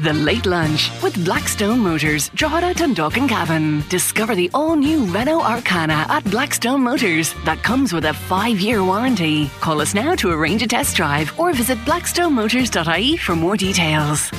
The Late Lunch with Blackstone Motors, Drogheda, Dundalk and Cavan. Discover the all-new Renault Arkana at Blackstone Motors that comes with a five-year warranty. Call us now to arrange a test drive or visit blackstonemotors.ie for more details.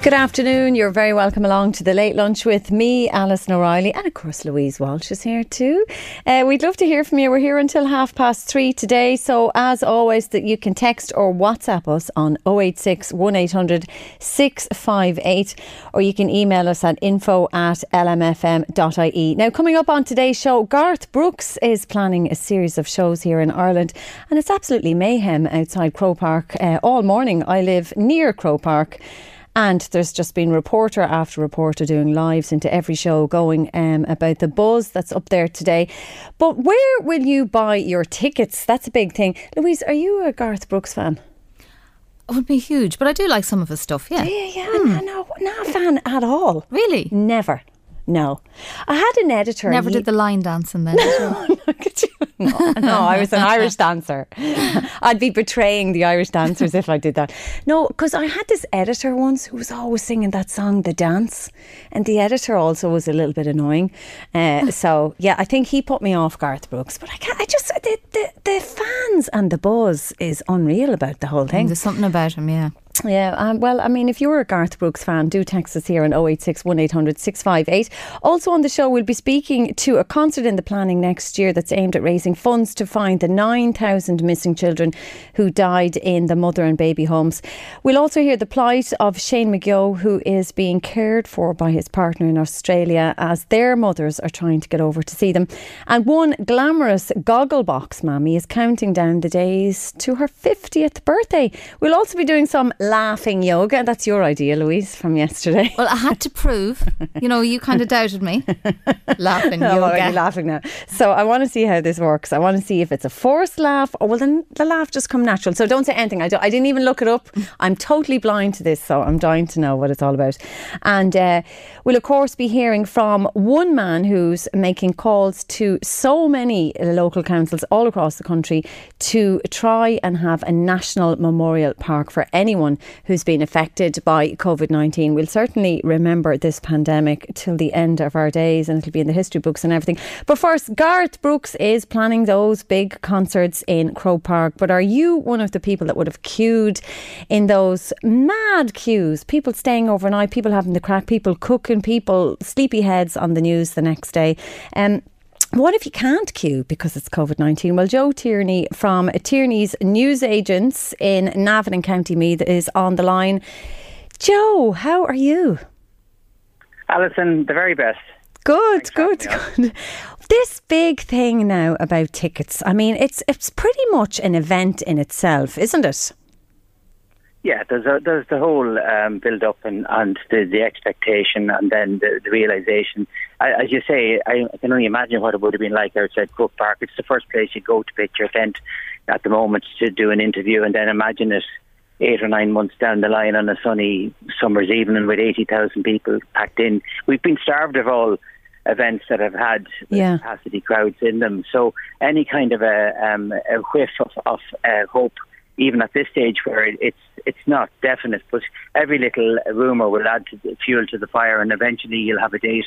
Good afternoon. You're very welcome along to the late lunch with me, Alison O'Reilly, and of course Louise Walsh is here too. Uh, we'd love to hear from you. We're here until half past three today. So as always, that you can text or WhatsApp us on 086 1800 658, or you can email us at info at lmfm.ie. Now, coming up on today's show, Garth Brooks is planning a series of shows here in Ireland, and it's absolutely mayhem outside Croke Park uh, all morning. I live near Croke Park. And there's just been reporter after reporter doing lives into every show going um, about the buzz that's up there today. But where will you buy your tickets? That's a big thing. Louise, are you a Garth Brooks fan? It would be huge, but I do like some of his stuff, yeah. Yeah, yeah, no, no, not a fan at all. Really? Never. No. I had an editor. Never did the line dancing then. You. No, no, I was an Irish dancer. I'd be betraying the Irish dancers if I did that. No, because I had this editor once who was always singing that song, The Dance. And the editor also was a little bit annoying. Uh, so, yeah, I think he put me off Garth Brooks. But I can't, I just, the, the, the fans and the buzz is unreal about the whole thing. There's something about him, yeah. Yeah, um, well, I mean, if you're a Garth Brooks fan, do text us here on 086 1800 658. Also on the show, we'll be speaking to a concert in the planning next year that's aimed at raising funds to find the 9,000 missing children who died in the mother and baby homes. We'll also hear the plight of Shane McGeough, who is being cared for by his partner in Australia as their mothers are trying to get over to see them. And one glamorous gogglebox mammy is counting down the days to her 50th birthday. We'll also be doing some laughing yoga. That's your idea, Louise, from yesterday. Well, I had to prove, you know, you kind of doubted me. Laughing I'm already laughing now. So I want to see how this works. I want to see if it's a forced laugh or will then the laugh just come natural. So don't say anything. I, don't, I didn't even look it up. I'm totally blind to this, so I'm dying to know what it's all about. And uh, we'll of course be hearing from one man who's making calls to so many local councils all across the country to try and have a national memorial park for anyone who's been affected by COVID 19. We'll certainly remember this pandemic till the end of our days and it'll be in the history books and everything. But first, Garth Brooks is planning those big concerts in Croke Park. But are you one of the people that would have queued in those mad queues? People staying overnight, people having the crack, people cooking, people sleepy heads on the news the next day. Um, what if you can't queue because it's COVID 19? Well, Joe Tierney from Tierney's News Agents in Navan and County Meath is on the line. Joe, how are you? Alison, the very best. Good, good, good. This big thing now about tickets. I mean, it's it's pretty much an event in itself, isn't it? Yeah, there's a, there's the whole um, build up and, and the, the expectation and then the, the realization. I, as you say, I can only imagine what it would have been like outside Croke Park. It's the first place you go to pick your event at the moment to do an interview, and then imagine it eight or nine months down the line on a sunny summer's evening with 80,000 people packed in. We've been starved of all events that have had Yeah. capacity crowds in them. So any kind of a, um, a whiff of, of uh, hope, even at this stage where it, it's it's not definite, but every little rumor will add to the fuel to the fire, and eventually you'll have a date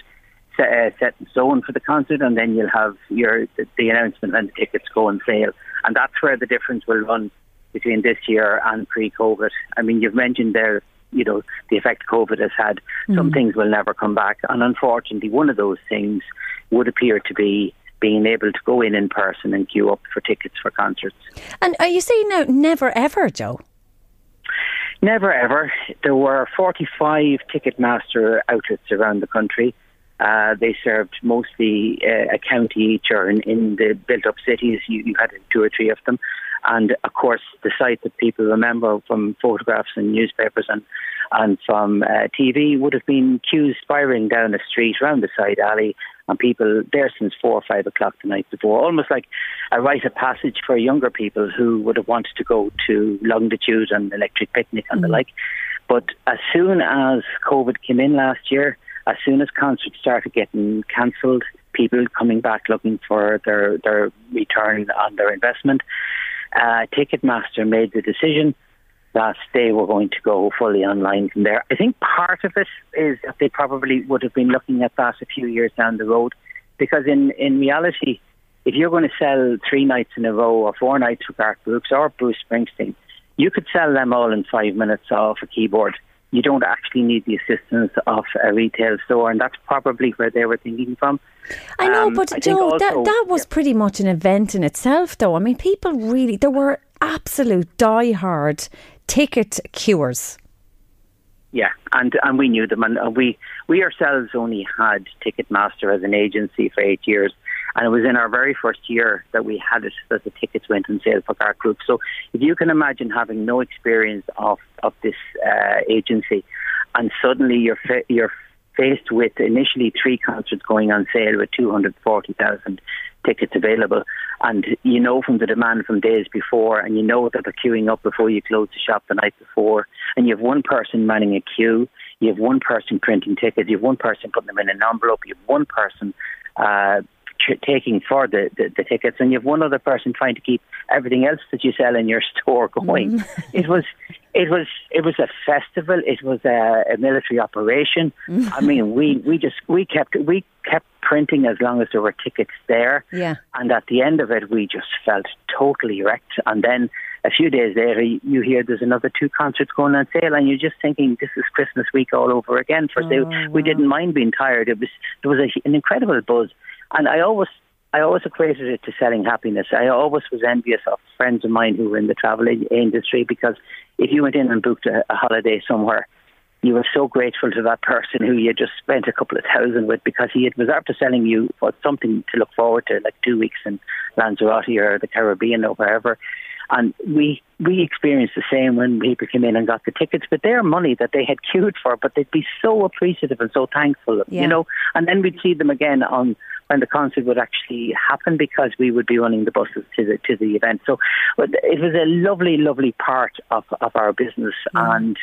set, uh, set in stone for the concert, and then you'll have your the, the announcement and the tickets go on sale, and that's where the difference will run between this year and pre-COVID. I mean, you've mentioned there, you know, the effect COVID has had. Some things will never come back, and unfortunately, one of those things would appear to be being able to go in in person and queue up for tickets for concerts. And are you saying now, never ever, Joe? Never ever. There were 45 Ticketmaster outlets around the country. Uh, they served mostly uh, a county each or in, in the built up cities. You, you had two or three of them. And of course, the site that people remember from photographs and newspapers and, and from uh, TV would have been queues spiraling down the street around the side alley and people there since four or five o'clock the night before, almost like a rite of passage for younger people who would have wanted to go to Longitude and Electric Picnic and the like. But as soon as COVID came in last year, as soon as concerts started getting cancelled, people coming back looking for their, their return on their investment, uh, Ticketmaster made the decision that they were going to go fully online from there. I think part of it is that they probably would have been looking at that a few years down the road, because in, in reality, if you're going to sell three nights in a row or four nights for Garth Brooks or Bruce Springsteen, you could sell them all in five minutes off a keyboard. You don't actually need the assistance of a retail store, and that's probably where they were thinking from. I know, Um, but I Joe, that also- that was pretty much an event in itself, though. I mean, people really there were absolute die-hard ticket queuers. Yeah, and and we knew them, and we we ourselves only had Ticketmaster as an agency for eight years, and it was in our very first year that we had it that the tickets went on sale for Garth Brooks. So if you can imagine having no experience of of this uh, agency, and suddenly you're fa- you're faced with initially three concerts going on sale with two hundred forty thousand tickets available, and you know from the demand from days before, and you know that they're queuing up before you close the shop the night before, and you have one person manning a queue, you have one person printing tickets, you have one person putting them in an envelope, you have one person uh, ch- taking for the, the, the tickets, and you have one other person trying to keep everything else that you sell in your store going. Mm. it was. It was it was a festival. It was a, a military operation. Mm. I mean, we, we just we kept we kept printing as long as there were tickets there. Yeah. And at the end of it, we just felt totally wrecked. And then a few days later, you hear there's another two concerts going on sale, and you're just thinking this is Christmas week all over again for sale. Oh, we didn't mind being tired. It was there was a, an incredible buzz, and I always. I always equated it to selling happiness. I always was envious of friends of mine who were in the travel industry because if you went in and booked a, a holiday somewhere, you were so grateful to that person who you just spent a couple of thousand with because he had, was after selling you for something to look forward to, like two weeks in Lanzarote or the Caribbean or wherever. And we we experienced the same when people came in and got the tickets with their money that they had queued for, but they'd be so appreciative and so thankful, Yeah. you know. And then we'd see them again on when the concert would actually happen because we would be running the buses to the to the event. So it was a lovely, lovely part of of our business. Mm. And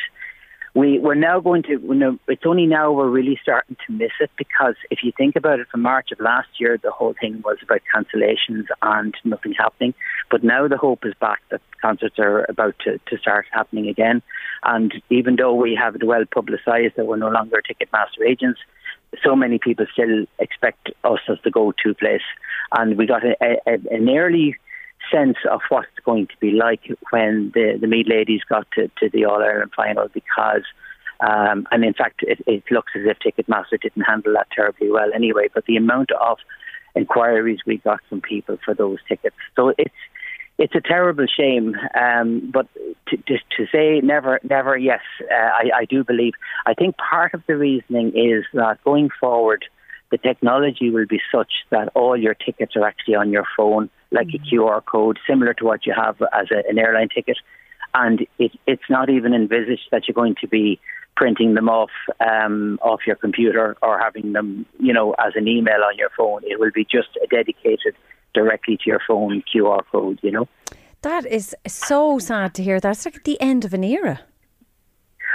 we we're now going to you know, it's only now we're really starting to miss it because if you think about it from March of last year the whole thing was about cancellations and nothing happening. But now the hope is back that concerts are about to, to start happening again. And even though we have it well publicised that we're no longer Ticketmaster agents so many people still expect us as the go-to place and we got a, a, an early sense of what it's going to be like when the, the Meath ladies got to, to the All Ireland final because, um, and in fact, it, it looks as if Ticketmaster didn't handle that terribly well anyway. But the amount of inquiries we got from people for those tickets, so it's it's a terrible shame. Um, but to, to, to say never, never, yes, uh, I, I do believe. I think part of the reasoning is that going forward the technology will be such that all your tickets are actually on your phone, like a QR code, similar to what you have as a, an airline ticket. And it, it's not even envisaged that you're going to be printing them off um, off your computer or having them, you know, as an email on your phone. It will be just a dedicated directly to your phone QR code, you know. That is so sad to hear. That's like the end of an era.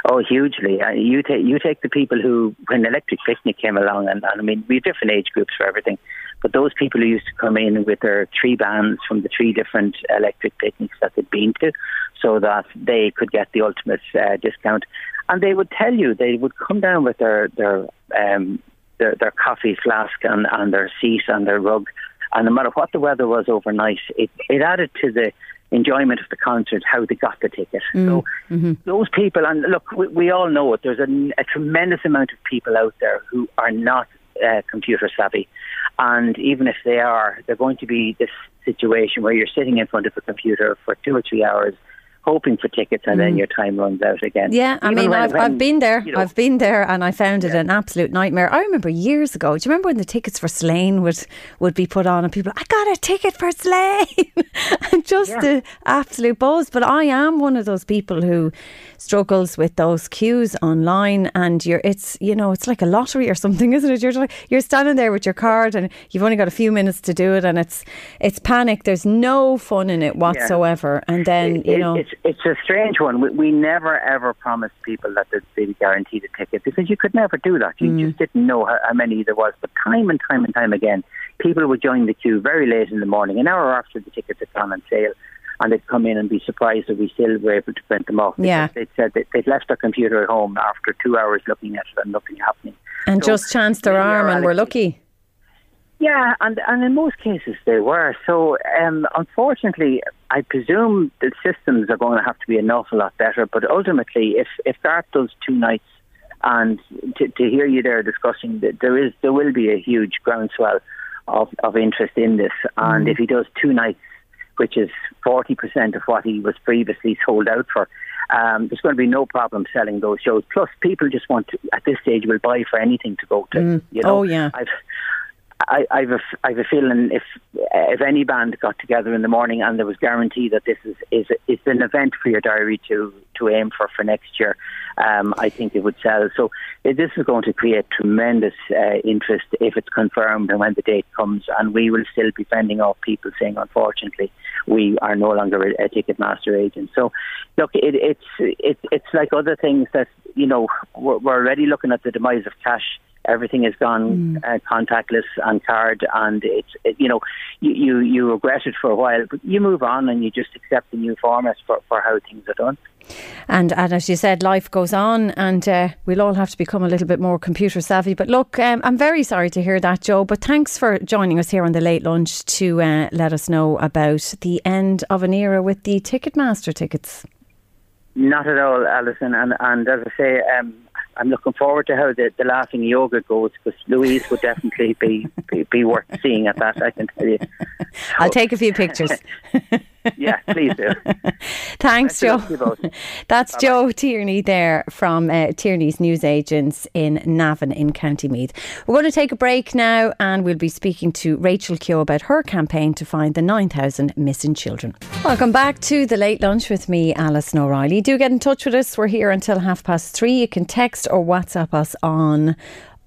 Oh, hugely. Uh, you take you take the people who, when Electric Picnic came along, and, and I mean, we have different age groups for everything, but those people who used to come in with their three bands from the three different Electric Picnics that they'd been to, so that they could get the ultimate uh, discount, and they would tell you they would come down with their their um, their, their coffee flask and, and their seat and their rug, and no matter what the weather was overnight, it, it added to the enjoyment of the concert, how they got the ticket. So those people, and look, we, we all know it. There's a, a tremendous amount of people out there who are not uh, computer savvy, and even if they are, they're going to be this situation where you're sitting in front of a computer for two or three hours. Hoping for tickets and then mm. your time runs out again. Yeah, I Even mean, I've, when, I've been there. you know, I've been there, and I found it an absolute nightmare. I remember years ago. Do you remember when the tickets for Slane would would be put on, and people, I got a ticket for Slane, and just Yeah. the absolute buzz. But I am one of those people who struggles with those queues online, and you're it's you know it's like a lottery or something, isn't it? You're like, you're standing there with your card, and you've only got a few minutes to do it, and it's it's panic. There's no fun in it whatsoever, and then you It- know. it's it's a strange one. We, we never ever promised people that they'd be guaranteed a ticket because you could never do that. You Mm. just didn't know how, how many there was. But time and time and time again, people would join the queue very late in the morning, an hour after the tickets had gone on sale, and they'd come in and be surprised that we still were able to print them off. Yeah. they'd said that they'd left their computer at home after two hours looking at it and nothing happening. and So just chanced their arm, and we're lucky. Yeah, and and in most cases they were. So um, unfortunately, I presume the systems are going to have to be an awful lot better. But ultimately, if if Garth does two nights, and to, to hear you there discussing that there is there will be a huge groundswell of of interest in this, and if he does two nights, which is forty percent of what he was previously sold out for. Um, there's going to be no problem selling those shows. Plus, people just want to, at this stage, will buy for anything to go to. You know, Oh, yeah. I've I, I've a, I've a feeling if if any band got together in the morning and there was guarantee that this is is is an event for your diary to to aim for for next year, um, I think it would sell. So uh, this is going to create tremendous uh, interest if it's confirmed and when the date comes, and we will still be fending off people saying, unfortunately, we are no longer a, a Ticketmaster agent. So look, it, it's it, it's like other things that you know we're, we're already looking at the demise of cash everything has gone uh, contactless and card, and it's it, you know you, you you regret it for a while, but you move on and you just accept the new format for, for how things are done. And, and as you said, life goes on, and uh, we'll all have to become a little bit more computer savvy. But look, um, I'm very sorry to hear that, Joe. But thanks for joining us here on the late lunch to uh, let us know about the end of an era with the Ticketmaster tickets. Not at all, Alison, and and as I say. Um, I'm looking forward to how the, the laughing yoga goes because Louise would definitely be, be be worth seeing at that. I can tell you. I'll take a few pictures. Yeah, please do. Thanks, Joe. luck to you both. That's Joe Tierney there from uh, Tierney's Newsagents in Navan in County Meath. We're going to take a break now and we'll be speaking to Rachel Keogh about her campaign to find the 9,000 missing children. Welcome back to the late lunch with me, Alison O'Reilly. Do get in touch with us. We're here until half past three. You can text or WhatsApp us on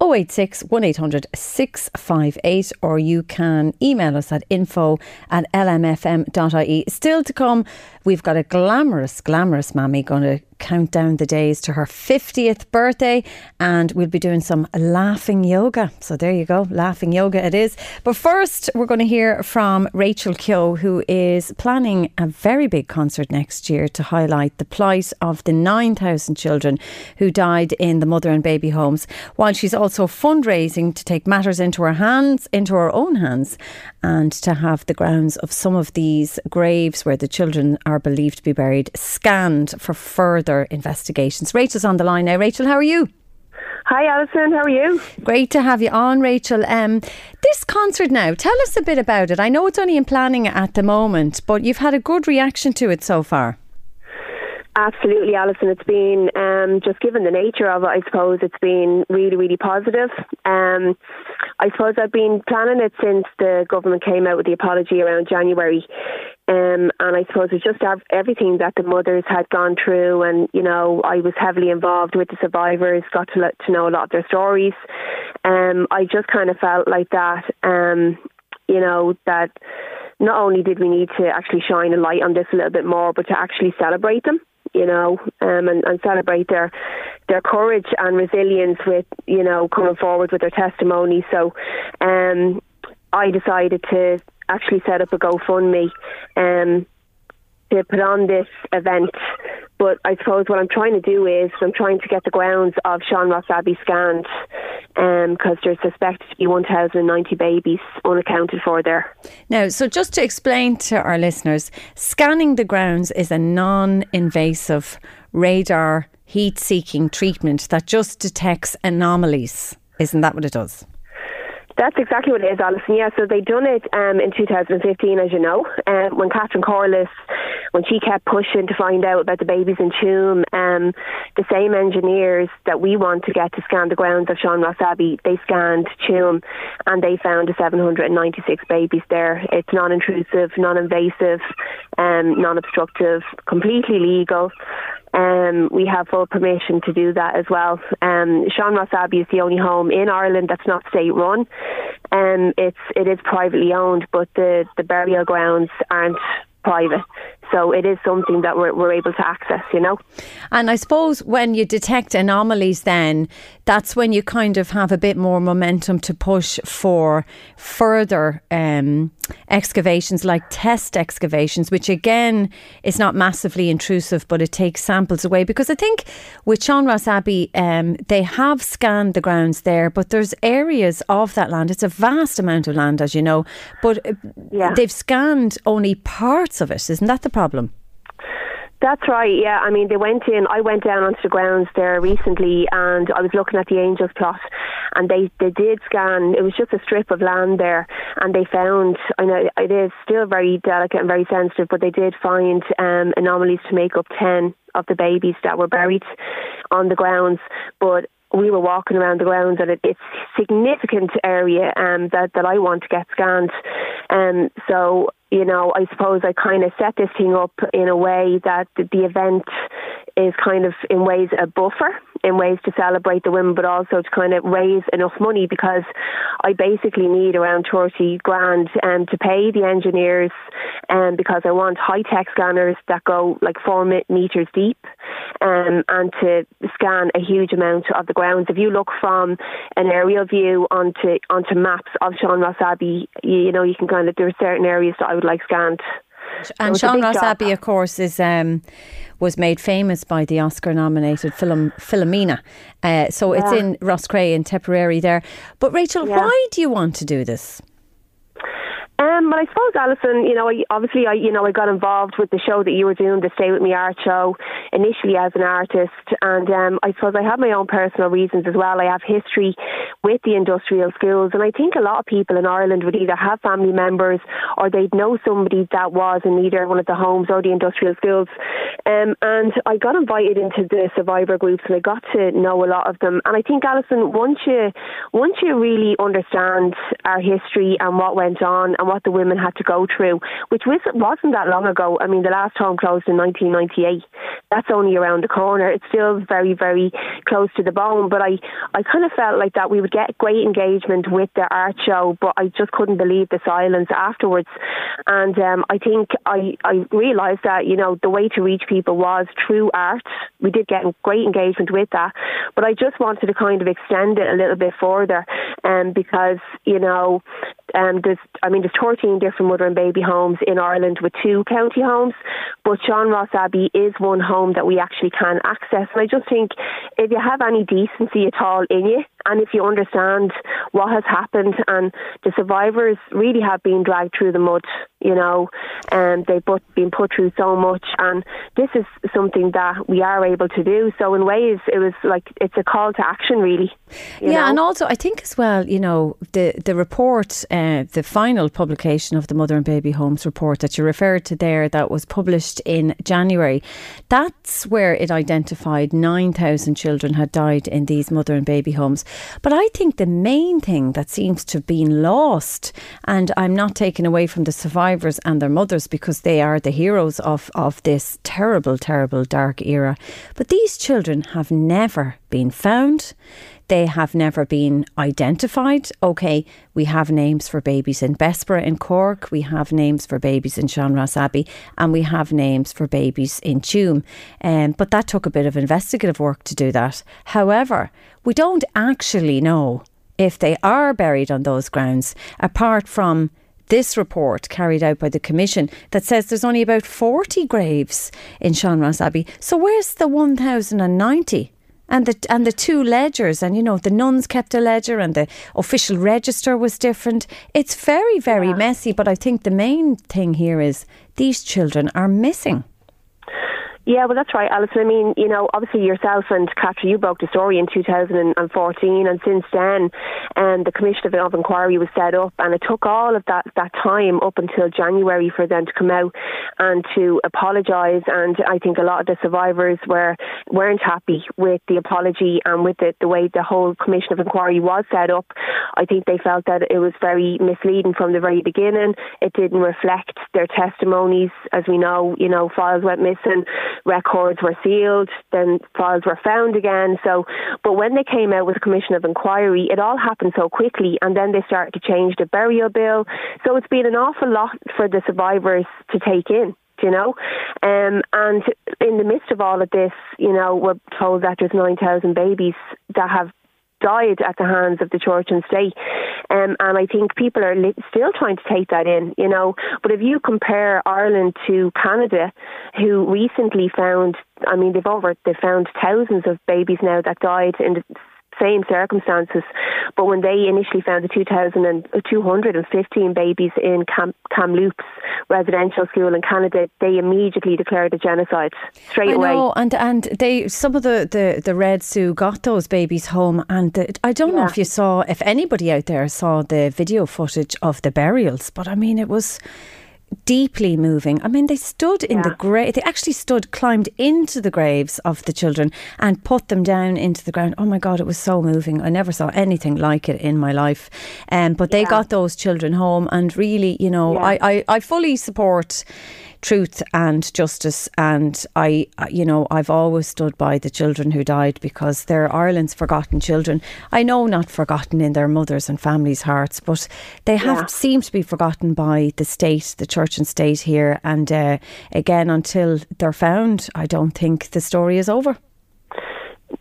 086 1800 658 or you can email us at info at lmfm.ie. Still to come, we've got a glamorous, glamorous mammy going to count down the days to her 50th birthday and we'll be doing some laughing yoga. So there you go, laughing yoga it is. But first, we're going to hear from Rachel Keogh, who is planning a very big concert next year to highlight the plight of the 9,000 children who died in the mother and baby homes, while she's also fundraising to take matters into her hands, into her own hands, and to have the grounds of some of these graves where the children are believed to be buried scanned for further investigations. Rachel's on the line now. Rachel, how are you? Hi, Alison. How are you? Great to have you on, Rachel. Um, this concert now, tell us a bit about it. I know it's only in planning at the moment, but you've had a good reaction to it so far. Absolutely, Alison. It's been um, just given the nature of it. I suppose it's been really, really positive. Um, I suppose I've been planning it since the government came out with the apology around January, um, and I suppose it's just ev- everything that the mothers had gone through, and you know, I was heavily involved with the survivors, got to to know a lot of their stories. Um, I just kind of felt like that. Um, you know that not only did we need to actually shine a light on this a little bit more, but to actually celebrate them, you know, um, and, and celebrate their their courage and resilience with, you know, coming forward with their testimony. So, um, I decided to actually set up a GoFundMe, um, to put on this event. But I suppose what I'm trying to do is I'm trying to get the grounds of Sean Ross Abbey scanned because um, there's suspected to be 1,090 babies unaccounted for there. Now, so just to explain to our listeners, scanning the grounds is a non invasive radar heat seeking treatment that just detects anomalies. Isn't that what it does? That's exactly what it is, Alison. Yeah, so they done it um, in 2015, as you know, um, when Catherine Corless, when she kept pushing to find out about the babies in Tuam, um, the same engineers that we want to get to scan the grounds of Sean Ross Abbey, they scanned Tuam and they found 796 babies there. It's non-intrusive, non-invasive, um, non-obstructive, completely legal. Um, we have full permission to do that as well. Um, Sean Ross Abbey is the only home in Ireland that's not state run. Um, it's it is privately owned, but the the burial grounds aren't private. So it is something that we're, we're able to access, you know. And I suppose when you detect anomalies, then that's when you kind of have a bit more momentum to push for further um, excavations, like test excavations, which again is not massively intrusive, but it takes samples away. Because I think with Sean Ross Abbey, um, they have scanned the grounds there, but there's areas of that land. It's a vast amount of land, as you know, but uh, yeah. they've scanned only parts of it. Isn't that the problem? That's right, yeah. I mean, they went in, I went down onto the grounds there recently and I was looking at the Angels plot and they, they did scan, it was just a strip of land there and they found, I know it is still very delicate and very sensitive, but they did find um, anomalies to make up 10 of the babies that were buried on the grounds. But we were walking around the grounds and it, it's significant area um, that, that I want to get scanned. Um, so you know, I suppose I kind of set this thing up in a way that the event is kind of in ways a buffer in ways to celebrate the women, but also to kind of raise enough money because I basically need around 30 grand um, to pay the engineers um, because I want high tech scanners that go like four meters deep um, and to scan a huge amount of the grounds. If you look from an aerial view onto onto maps of Sean Ross Abbey, you, you know, you can kind of, there are certain areas that I would like scanned. And Sean Ross Abbey, of course, is um, was made famous by the Oscar-nominated film Philomena. Uh, so yeah. it's in Roscrea in Tipperary there. But Rachel, yeah. why do you want to do this? Um, but I suppose, Alison, you know, I, obviously, I, you know, I got involved with the show that you were doing, the Stay With Me art show, initially as an artist, and um, I suppose I have my own personal reasons as well. I have history with the industrial schools, and I think a lot of people in Ireland would either have family members or they'd know somebody that was in either one of the homes or the industrial schools. Um, and I got invited into the survivor groups, and I got to know a lot of them. And I think, Alison, once you once you really understand our history and what went on and what the women had to go through, which wasn't that long ago. I mean, the last home closed in 1998. That's only around the corner. It's still very, very close to the bone. But I, I kind of felt like that we would get great engagement with the art show, but I just couldn't believe the silence afterwards. And um, I think I, I realised that, you know, the way to reach people was through art. We did get great engagement with that. But I just wanted to kind of extend it a little bit further um, because, you know, um, there's, I mean, there's 14 different mother and baby homes in Ireland with two county homes, but Sean Ross Abbey is one home that we actually can access. And I just think if you have any decency at all in you, and if you understand what has happened, and the survivors really have been dragged through the mud, you know, and they've been put through so much, and this is something that we are able to do. So in ways, it was like it's a call to action, really. Yeah, know? and also I think as well, you know, the the report, uh, the final publication of the Mother and Baby Homes report that you referred to there, that was published in January, that's where it identified nine thousand children had died in these mother and baby homes. But I think the main thing that seems to have been lost, and I'm not taking away from the survivors and their mothers because they are the heroes of, of this terrible, terrible dark era, but these children have never been found. They have never been identified. Okay, we have names for babies in Bessborough in Cork, we have names for babies in Sean Ross Abbey, and we have names for babies in Tuam. Um, but that took a bit of investigative work to do that. However, we don't actually know if they are buried on those grounds, apart from this report carried out by the Commission that says there's only about 40 graves in Sean Ross Abbey. So where's the 1,090 and the and the two ledgers and you know the nuns kept a ledger and the official register was different. It's very very messy but i think the main thing here is these children are missing Yeah, well, that's right, Alison. I mean, you know, obviously yourself and Catherine, you broke the story in 2014, and since then, um, the Commission of Inquiry was set up, and it took all of that, that time up until January for them to come out and to apologise. And I think a lot of the survivors were weren't happy with the apology and with the, the way the whole Commission of Inquiry was set up. I think they felt that it was very misleading from the very beginning. It didn't reflect their testimonies, as we know. You know, files went missing records were sealed, then files were found again. So, but when they came out with a commission of inquiry, it all happened so quickly, and then they started to change the burial bill. So it's been an awful lot for the survivors to take in you know. Um, and in the midst of all of this, you know, we're told that there's 9,000 babies that have died at the hands of the church and state. Um, and I think people are li- still trying to take that in, you know. But if you compare Ireland to Canada, who recently found, I mean, they've over, they found thousands of babies now that died in the same circumstances. But when they initially found the 2,215 babies in Cam- Kamloops residential school in Canada, they immediately declared a genocide straight I away. know, and and they some of the the the Red Sioux got those babies home, and the, I don't know if you saw if anybody out there saw the video footage of the burials, but I mean it was deeply moving. I mean, they stood in the grave. They actually stood, climbed into the graves of the children and put them down into the ground. Oh my God, it was so moving. I never saw anything like it in my life. Um, but they Yeah. got those children home, and really, you know, Yeah. I, I, I fully support truth and justice. And I you know I've always stood by the children who died because they're Ireland's forgotten children. I know not forgotten in their mothers and families hearts but they have Yeah. seem to be forgotten by the state the church and state here. And uh, again until they're found I don't think the story is over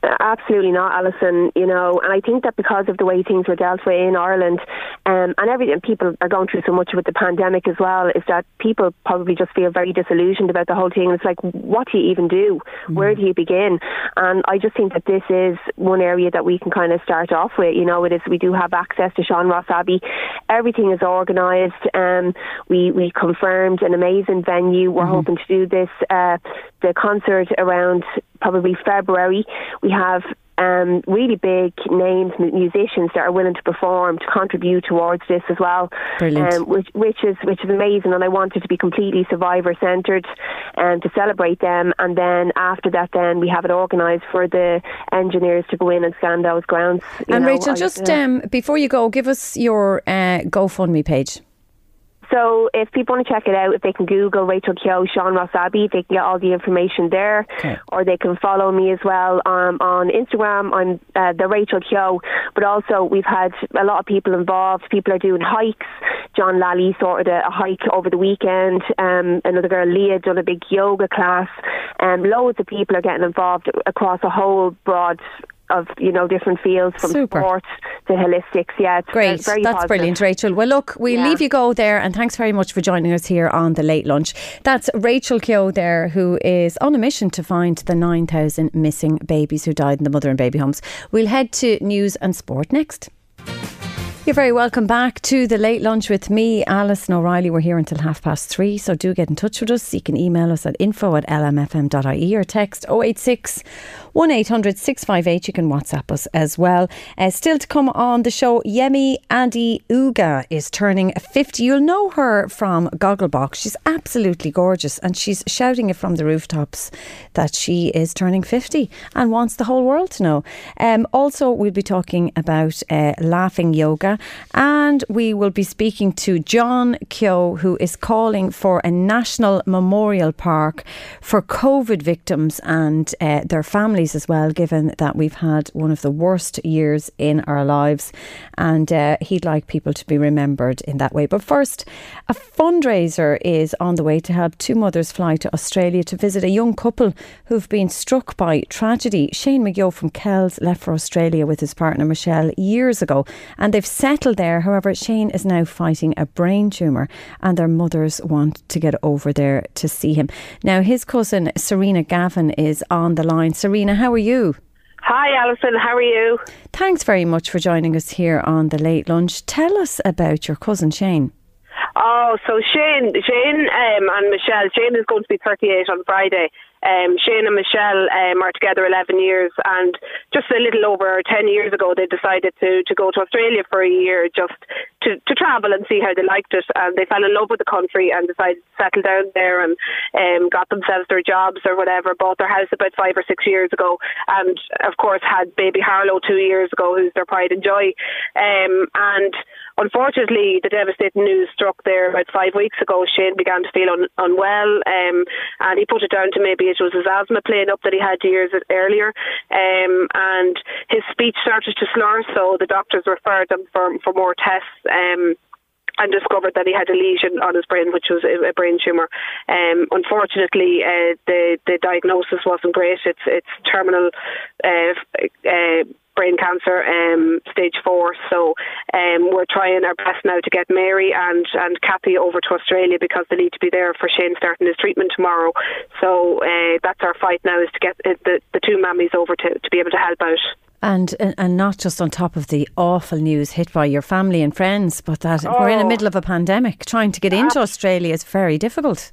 Absolutely not, Alison. You know, and I think that because of the way things were dealt with in Ireland, um, and everything, people are going through so much with the pandemic as well. Is that people probably just feel very disillusioned about the whole thing. It's like, what do you even do? Where do you begin? And I just think that this is one area that we can kind of start off with. You know, it is we do have access to Sean Ross Abbey. Everything is organised. Um, we we confirmed an amazing venue. We're hoping to do this uh, the concert around probably February. We have um, really big names, musicians that are willing to perform to contribute towards this as well. Brilliant. Um, which, which is which is amazing, and I wanted to be completely survivor centred and to celebrate them. And then after that, then we have it organised for the engineers to go in and scan those grounds. and know, Rachel just um, before you go give us your uh, GoFundMe page So if people want to check it out, if they can Google Rachel Keogh, Sean Ross Abbey, they can get all the information there. Okay. Or they can follow me as well um, on Instagram. I'm uh, the Rachel Keogh. But also we've had a lot of people involved. People are doing hikes. John Lally sorted a, a hike over the weekend. Um, another girl, Leah, done a big yoga class. Um, loads of people are getting involved across a whole broad of you know different fields from Super. sports to holistics. Yeah, it's Great, very that's positive. brilliant, Rachel. Well, look, we'll Yeah. leave you go there, and thanks very much for joining us here on the late lunch. That's Rachel Keogh there, who is on a mission to find the 9,000 missing babies who died in the mother and baby homes. We'll head to news and sport next. You're very welcome back to the late lunch with me, Alison O'Reilly. We're here until half past three, so do get in touch with us. You can email us at info at lmfm.ie or text 086 1800 658. You can WhatsApp us as well. Uh, still to come on the show, Yemi Adenuga is turning 50. You'll know her from Gogglebox. She's absolutely gorgeous and she's shouting it from the rooftops that she is turning 50 and wants the whole world to know. Um, also, we'll be talking about uh, laughing yoga and we will be speaking to John Kyo, who is calling for a national memorial park for COVID victims and uh, their families as well, given that we've had one of the worst years in our lives. And uh, he'd like people to be remembered in that way. But first, a fundraiser is on the way to help two mothers fly to Australia to visit a young couple who've been struck by tragedy. Shane McGill from Kells left for Australia with his partner Michelle years ago, and they've settled there. However, Shane is now fighting a brain tumour, and their mothers want to get over there to see him. Now, his cousin Serena Gavin is on the line. Serena, how are you? Hi, Alison. How are you? Thanks very much for joining us here on the late lunch. Tell us about your cousin Shane. Oh, so Shane, Shane um, and Michelle. Shane is going to be 38 on Friday. Um, Shane and Michelle um, are together 11 years, and just a little over 10 years ago, they decided to, to go to Australia for a year just to, to travel and see how they liked it. And they fell in love with the country and decided to settle down there and um, got themselves their jobs or whatever. Bought their house about five or six years ago, and of course had baby Harlow two years ago, who's their pride and joy. Um, and unfortunately, the devastating news struck there about five weeks ago. Shane began to feel un- unwell, um, and he put it down to maybe it was his asthma playing up that he had years earlier, um, and his speech started to slur. So the doctors referred him for for more tests. Um, and discovered that he had a lesion on his brain, which was a, brain tumor. Um, unfortunately, uh, the the diagnosis wasn't great. It's it's terminal uh, uh, brain cancer, um, stage four. So um, we're trying our best now to get Mary and, and Kathy over to Australia because they need to be there for Shane starting his treatment tomorrow. So uh, that's our fight now is to get uh, the, the two mammies over to, to be able to help out. And, and not just on top of the awful news hit by your family and friends, but that oh. we're in the oh. middle of a pandemic. Trying to get into Australia is very difficult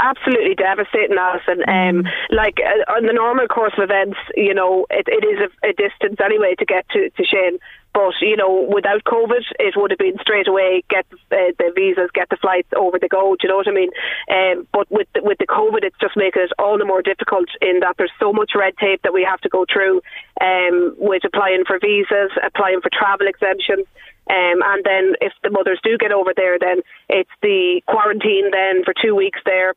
absolutely devastating, Alison. Um, mm. like uh, on the normal course of events, you know, it, it is a, a distance anyway to get to, to Shane. But you know, without COVID, it would have been straight away get uh, the visas, get the flights over the go. Do you know what I mean? Um, but with the, with the COVID, it's just making it all the more difficult in that there's so much red tape that we have to go through um, with applying for visas, applying for travel exemptions. Um, and then if the mothers do get over there, then it's the quarantine then for two weeks there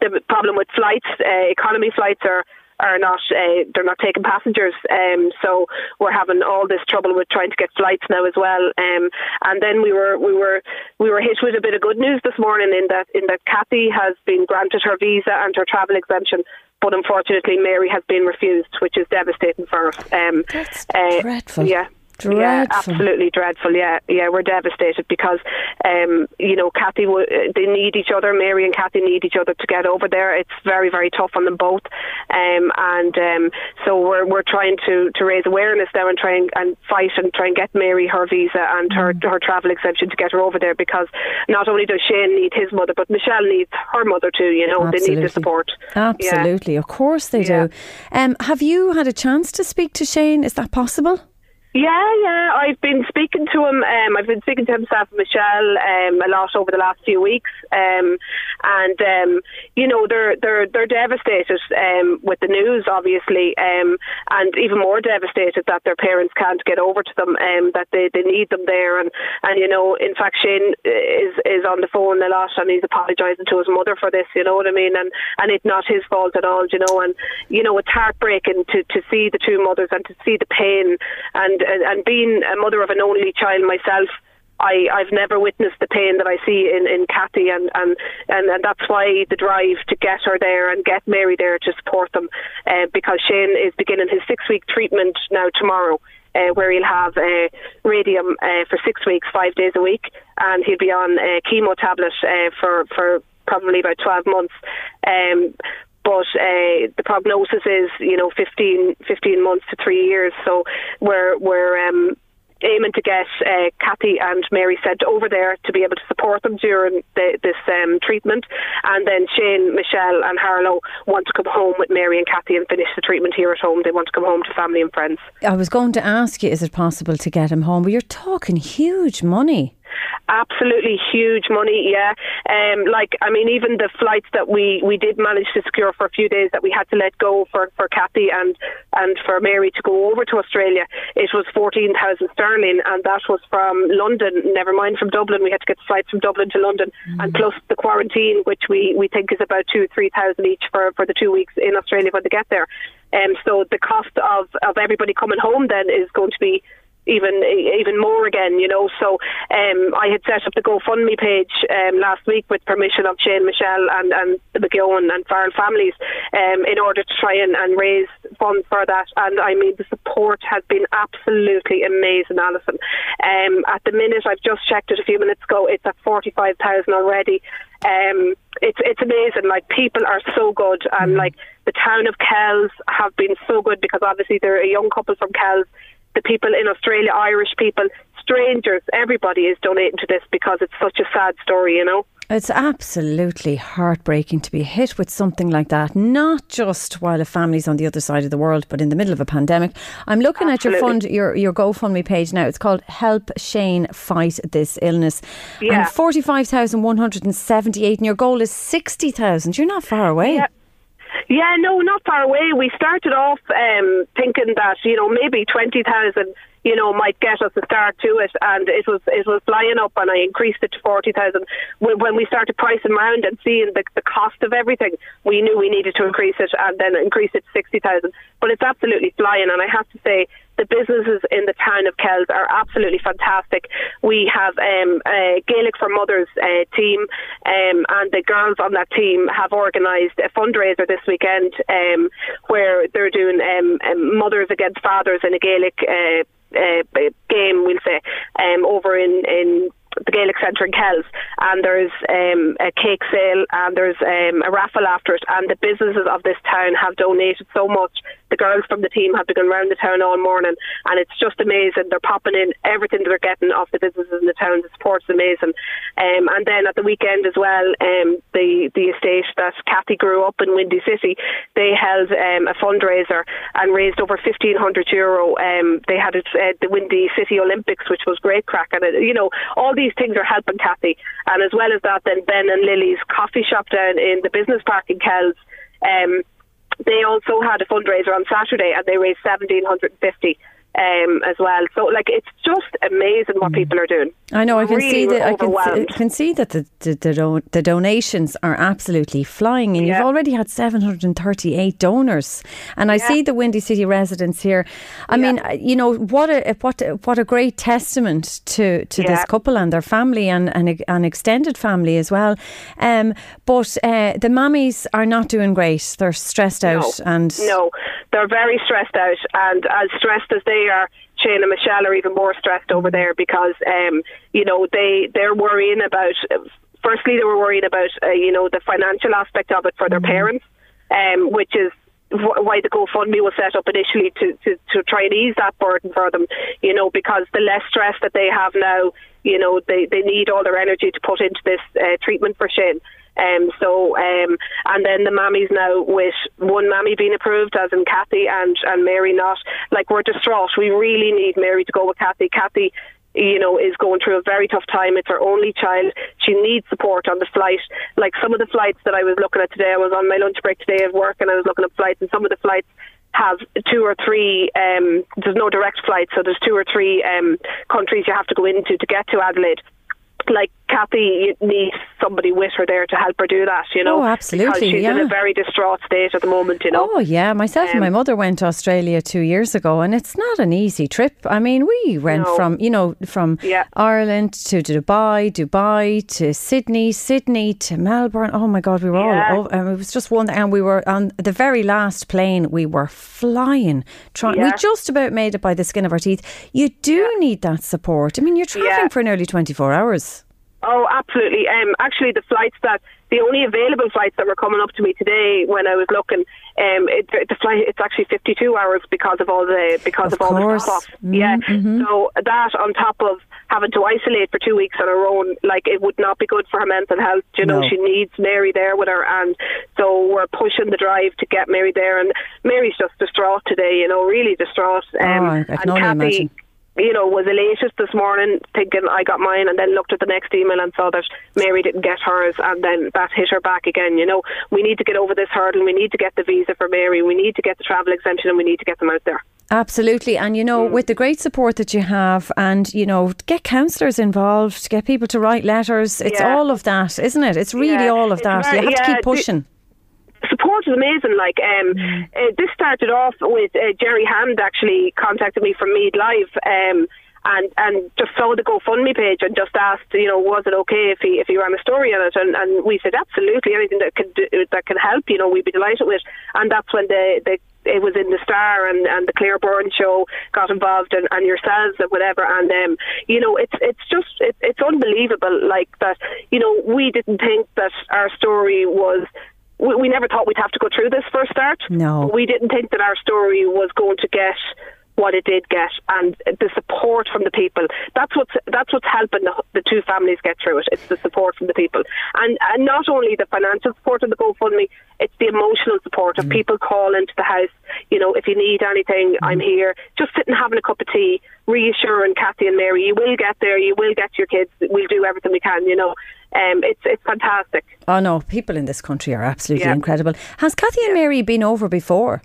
the problem with flights, uh, economy flights are are not uh, they're not taking passengers. Um, so we're having all this trouble with trying to get flights now as well. Um, and then we were we were we were hit with a bit of good news this morning in that in that Kathy has been granted her visa and her travel exemption but unfortunately Mary has been refused which is devastating for us. Um, That's uh, dreadful. yeah Dreadful. Yeah, absolutely dreadful. Yeah, yeah, we're devastated because, um, you know, Kathy, w- they need each other. Mary and Kathy need each other to get over there. It's very, very tough on them both, um, and um, so we're we're trying to, to raise awareness now and try and, and fight and try and get Mary her visa and her mm. her travel exemption to get her over there because not only does Shane need his mother, but Michelle needs her mother too. You know, absolutely. they need the support. Absolutely, yeah. of course they yeah. do. Um, have you had a chance to speak to Shane? Is that possible? Yeah, yeah. I've been speaking to him. Um, I've been speaking to himself and Michelle um, a lot over the last few weeks, um, and um, you know they're they're they're devastated um, with the news, obviously, um, and even more devastated that their parents can't get over to them, that they, they need them there, and and you know, in fact, Shane is is on the phone a lot, and he's apologising to his mother for this. You know what I mean? And and it's not his fault at all. You know, and you know it's heartbreaking to to see the two mothers and to see the pain and and being a mother of an only child myself, I, I've never witnessed the pain that I see in, in Kathy, and, and, and, and that's why the drive to get her there and get Mary there to support them, uh, because Shane is beginning his six week treatment now tomorrow. Uh, where he'll have uh, radium uh, for six weeks, five days a week, and he'll be on a chemo tablet uh, for for probably about 12 months. Um, but uh, the prognosis is, you know, 15, 15 months to three years. So we're we're um, aiming to get uh, Kathy and Mary sent over there to be able to support them during the, this um, treatment. And then Shane, Michelle, and Harlow want to come home with Mary and Kathy and finish the treatment here at home. They want to come home to family and friends. I was going to ask you, is it possible to get him home? But you're talking huge money. Absolutely huge money, yeah. Um, like I mean, even the flights that we, we did manage to secure for a few days that we had to let go for, for Kathy and and for Mary to go over to Australia, it was fourteen thousand sterling, and that was from London. Never mind from Dublin, we had to get flights from Dublin to London, mm. and plus the quarantine, which we, we think is about two three thousand each for for the two weeks in Australia when they get there. Um, so the cost of of everybody coming home then is going to be even even more again, you know. So um, I had set up the GoFundMe page um, last week with permission of Shane Michelle and, and the McGowan and Farrell families um, in order to try and, and raise funds for that. And I mean, the support has been absolutely amazing, Alison. Um, at the minute, I've just checked it a few minutes ago, it's at 45,000 already. Um, it's it's amazing. Like people are so good, and Mm. like the town of Kells have been so good because obviously they're a young couple from Kells. The people in Australia, Irish people, strangers, everybody is donating to this because it's such a sad story, you know. It's absolutely heartbreaking to be hit with something like that, not just while a family's on the other side of the world, but in the middle of a pandemic. I'm looking at your fund, your, your GoFundMe page now. It's called Help Shane Fight This Illness. Yeah. And 45,178, and your goal is 60,000. You're not far away. Yeah. Yeah, no, not far away. We started off um, thinking that you know maybe twenty thousand, you know, might get us a start to it, and it was it was flying up, and I increased it to forty thousand. When when we started pricing around and seeing the the cost of everything, we knew we needed to increase it, and then increase it to sixty thousand. But it's absolutely flying, and I have to say the businesses in the town of Kells are absolutely fantastic. We have um, a Gaelic for Mothers uh, team, um, and the girls on that team have organised a fundraiser this weekend um, where they're doing um, um, Mothers Against Fathers in a Gaelic uh, uh, game, we'll say, um, over in, in the Gaelic Centre in Kells, and there's um, a cake sale and there's um, a raffle after it, and the businesses of this town have donated so much. The girls from the team have been going around the town all morning, and it's just amazing. They're popping in everything they're getting off the businesses in the town. The support's amazing. Um, and then at the weekend as well, um, the the estate that Kathy grew up in Windy City, they held um, a fundraiser and raised over fifteen hundred euro. Um, they had it at the Windy City Olympics, which was great crack, and it, you know all these things are helping Kathy. And as well as that, then Ben and Lily's coffee shop down in the business park in Kells. Um, they also had a fundraiser on Saturday and they raised seventeen hundred and fifty um, as well. So like it's just amazing what people are doing. I know. I can Really see that. I can, see, can see that the the, the, don- the donations are absolutely flying, and Yeah. you've already had seven hundred and thirty eight donors. And I see the Windy City residents here. I mean, uh, you know what a what a- what a great testament to to this couple and their family and and an extended family as well. Um, but uh, the mummies are not doing great. They're stressed out and No, they're very stressed out, and as stressed as they are, Shane and Michelle are even more stressed over there because, um, you know, they they're worrying about. Firstly, they were worried about, uh, you know, the financial aspect of it for their parents, um, which is why the GoFundMe was set up initially to, to, to try and ease that burden for them, you know, because the less stress that they have now, you know, they, they need all their energy to put into this uh, treatment for Shane. Um, so, um, and then the mammies now with one mammy being approved, as in Kathy, and, and Mary not. Like, we're distraught. We really need Mary to go with Kathy. Kathy, you know, is going through a very tough time. It's her only child. She needs support on the flight. Like some of the flights that I was looking at today, I was on my lunch break today at work and I was looking at flights, and some of the flights have two or three. Um, there's no direct flight, so there's two or three um, countries you have to go into to get to Adelaide. Like Kathy needs somebody with her there to help her do that, you know. Oh, absolutely, Because she's in yeah. a very distraught state at the moment, you know. Oh yeah, myself and Um, my mother went to Australia two years ago, and it's not an easy trip. I mean, we went No. from you know from Yeah. Ireland to Dubai, Dubai to Sydney, Sydney to Melbourne. Oh my God, we were Yeah. all. over, and it was just one, and we were on the very last plane. We were flying, trying. We just about made it by the skin of our teeth. You do need that support. I mean, you're traveling for nearly twenty four hours. Oh, absolutely. Um, actually, the flights that the only available flights that were coming up to me today when I was looking, um, it, the flight it's actually fifty two hours because of all the because Of of, all course. the stuff. Mm, yeah. mhm. So that on top of having to isolate for two weeks on her own, like it would not be good for her mental health. You know, No. she needs Mary there with her, and so we're pushing the drive to get Mary there. And Mary's just distraught today. You know, really distraught. Um, Oh, I- can only Kathy, imagine. You know, was elated this morning, thinking I got mine, and then looked at the next email and saw that Mary didn't get hers, and then that hit her back again. You know, we need to get over this hurdle. We need to get the visa for Mary. We need to get the travel exemption, and we need to get them out there. Absolutely. And, you Mm. know, with the great support that you have, and, you know, get counsellors involved, get people to write letters. It's Yeah. all of that, isn't it? It's really Yeah, all of that. very- you have to yeah, keep the- pushing. Support is amazing. Like um, uh, this started off with uh, Jerry Hand actually contacted me from Meath Live. Um, and and just saw the GoFundMe page and just asked, you know, was it okay if he if he ran a story on it? And, and we said absolutely anything that can do, that can help, you know, we'd be delighted with. And that's when the the it was in the Star and, and the Claire Byrne show got involved and, and yourselves and whatever. And um, you know, it's it's just it, it's unbelievable. Like that, you know, we didn't think that our story was we, we never thought we'd have to go through this for a start. No. We didn't think that our story was going to get what it did get and the support from the people. That's what's that's what's helping the, the two families get through it. It's the support from the people, and and not only the financial support of the GoFundMe, it's the emotional support of Mm. people calling to the house. You know, if you need anything, I'm here. Just sitting having a cup of tea, reassuring Kathy and Mary, you will get there. You will get your kids. We'll do everything we can. You know, um, it's it's fantastic. Oh no, people in this country are absolutely Yeah. incredible. Has Kathy and Mary been over before?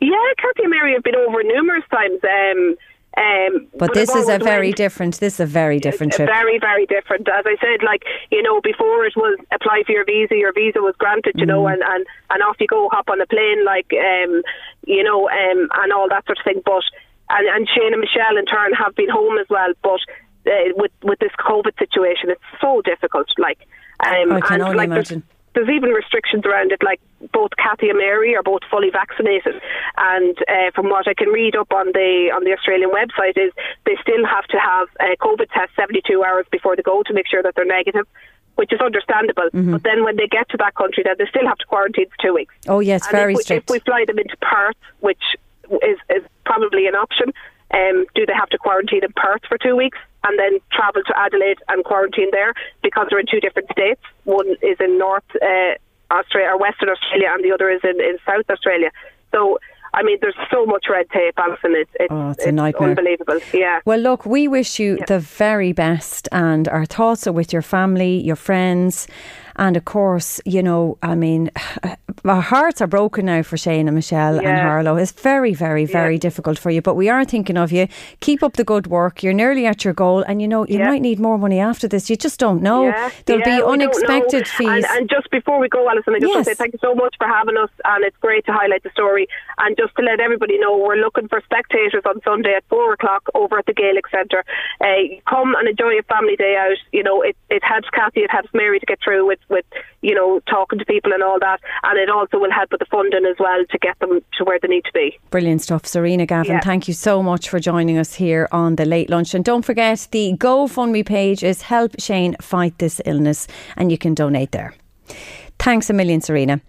Yeah, Kathy and Mary have been over numerous times. Um, um, But this is a very went- different. This is a very different trip. Very, very different. As I said, like you know, before it was apply for your visa, your visa was granted, you know, Mm-hmm. and, and and off you go, hop on a plane, like um, you know, um, and all that sort of thing. But and and Shane and Michelle in turn have been home as well, but. Uh, with with this COVID situation, it's so difficult. Like, um, I can and, only like, imagine. There's even restrictions around it, like both Kathy and Mary are both fully vaccinated, and uh, from what I can read up on the on the Australian website is they still have to have a COVID test 72 hours before they go to make sure that they're negative, which is understandable. Mm-hmm. But then when they get to that country, then they still have to quarantine for two weeks. Oh yes, And very if we, strict. If we fly them into Perth, which is is probably an option, um, do they have to quarantine in Perth for two weeks and then travel to Adelaide and quarantine there because they're in two different states? One is in North uh, Australia or Western Australia, and the other is in, in South Australia. So. I mean, there's so much red tape, Alison. It's, it's, Oh, it's a nightmare. unbelievable. Yeah. Well, look, we wish you the very best, and our thoughts are with your family, your friends, and of course, you know, I mean, our hearts are broken now for Shane and Michelle and Harlow. It's very, very, very Yeah. difficult for you, but we are thinking of you. Keep up the good work. You're nearly at your goal, and you know, you Yeah. might need more money after this. You just don't know. Yeah, There'll yeah, be unexpected fees. And, and just before we go, Alison, I just want to say thank you so much for having us, and it's great to highlight the story. And just to let everybody know, we're looking for spectators on Sunday at four o'clock over at the Gaelic Centre. Uh, come and enjoy a family day out. You know, it, it helps Kathy, it helps Mary to get through with, with you know talking to people and all that, and it also will help with the funding as well to get them to where they need to be. Brilliant stuff. Serena Gavin, Yeah. thank you so much for joining us here on the late lunch. And don't forget, the GoFundMe page is Help Shane Fight This Illness, and you can donate there. Thanks a million, Serena.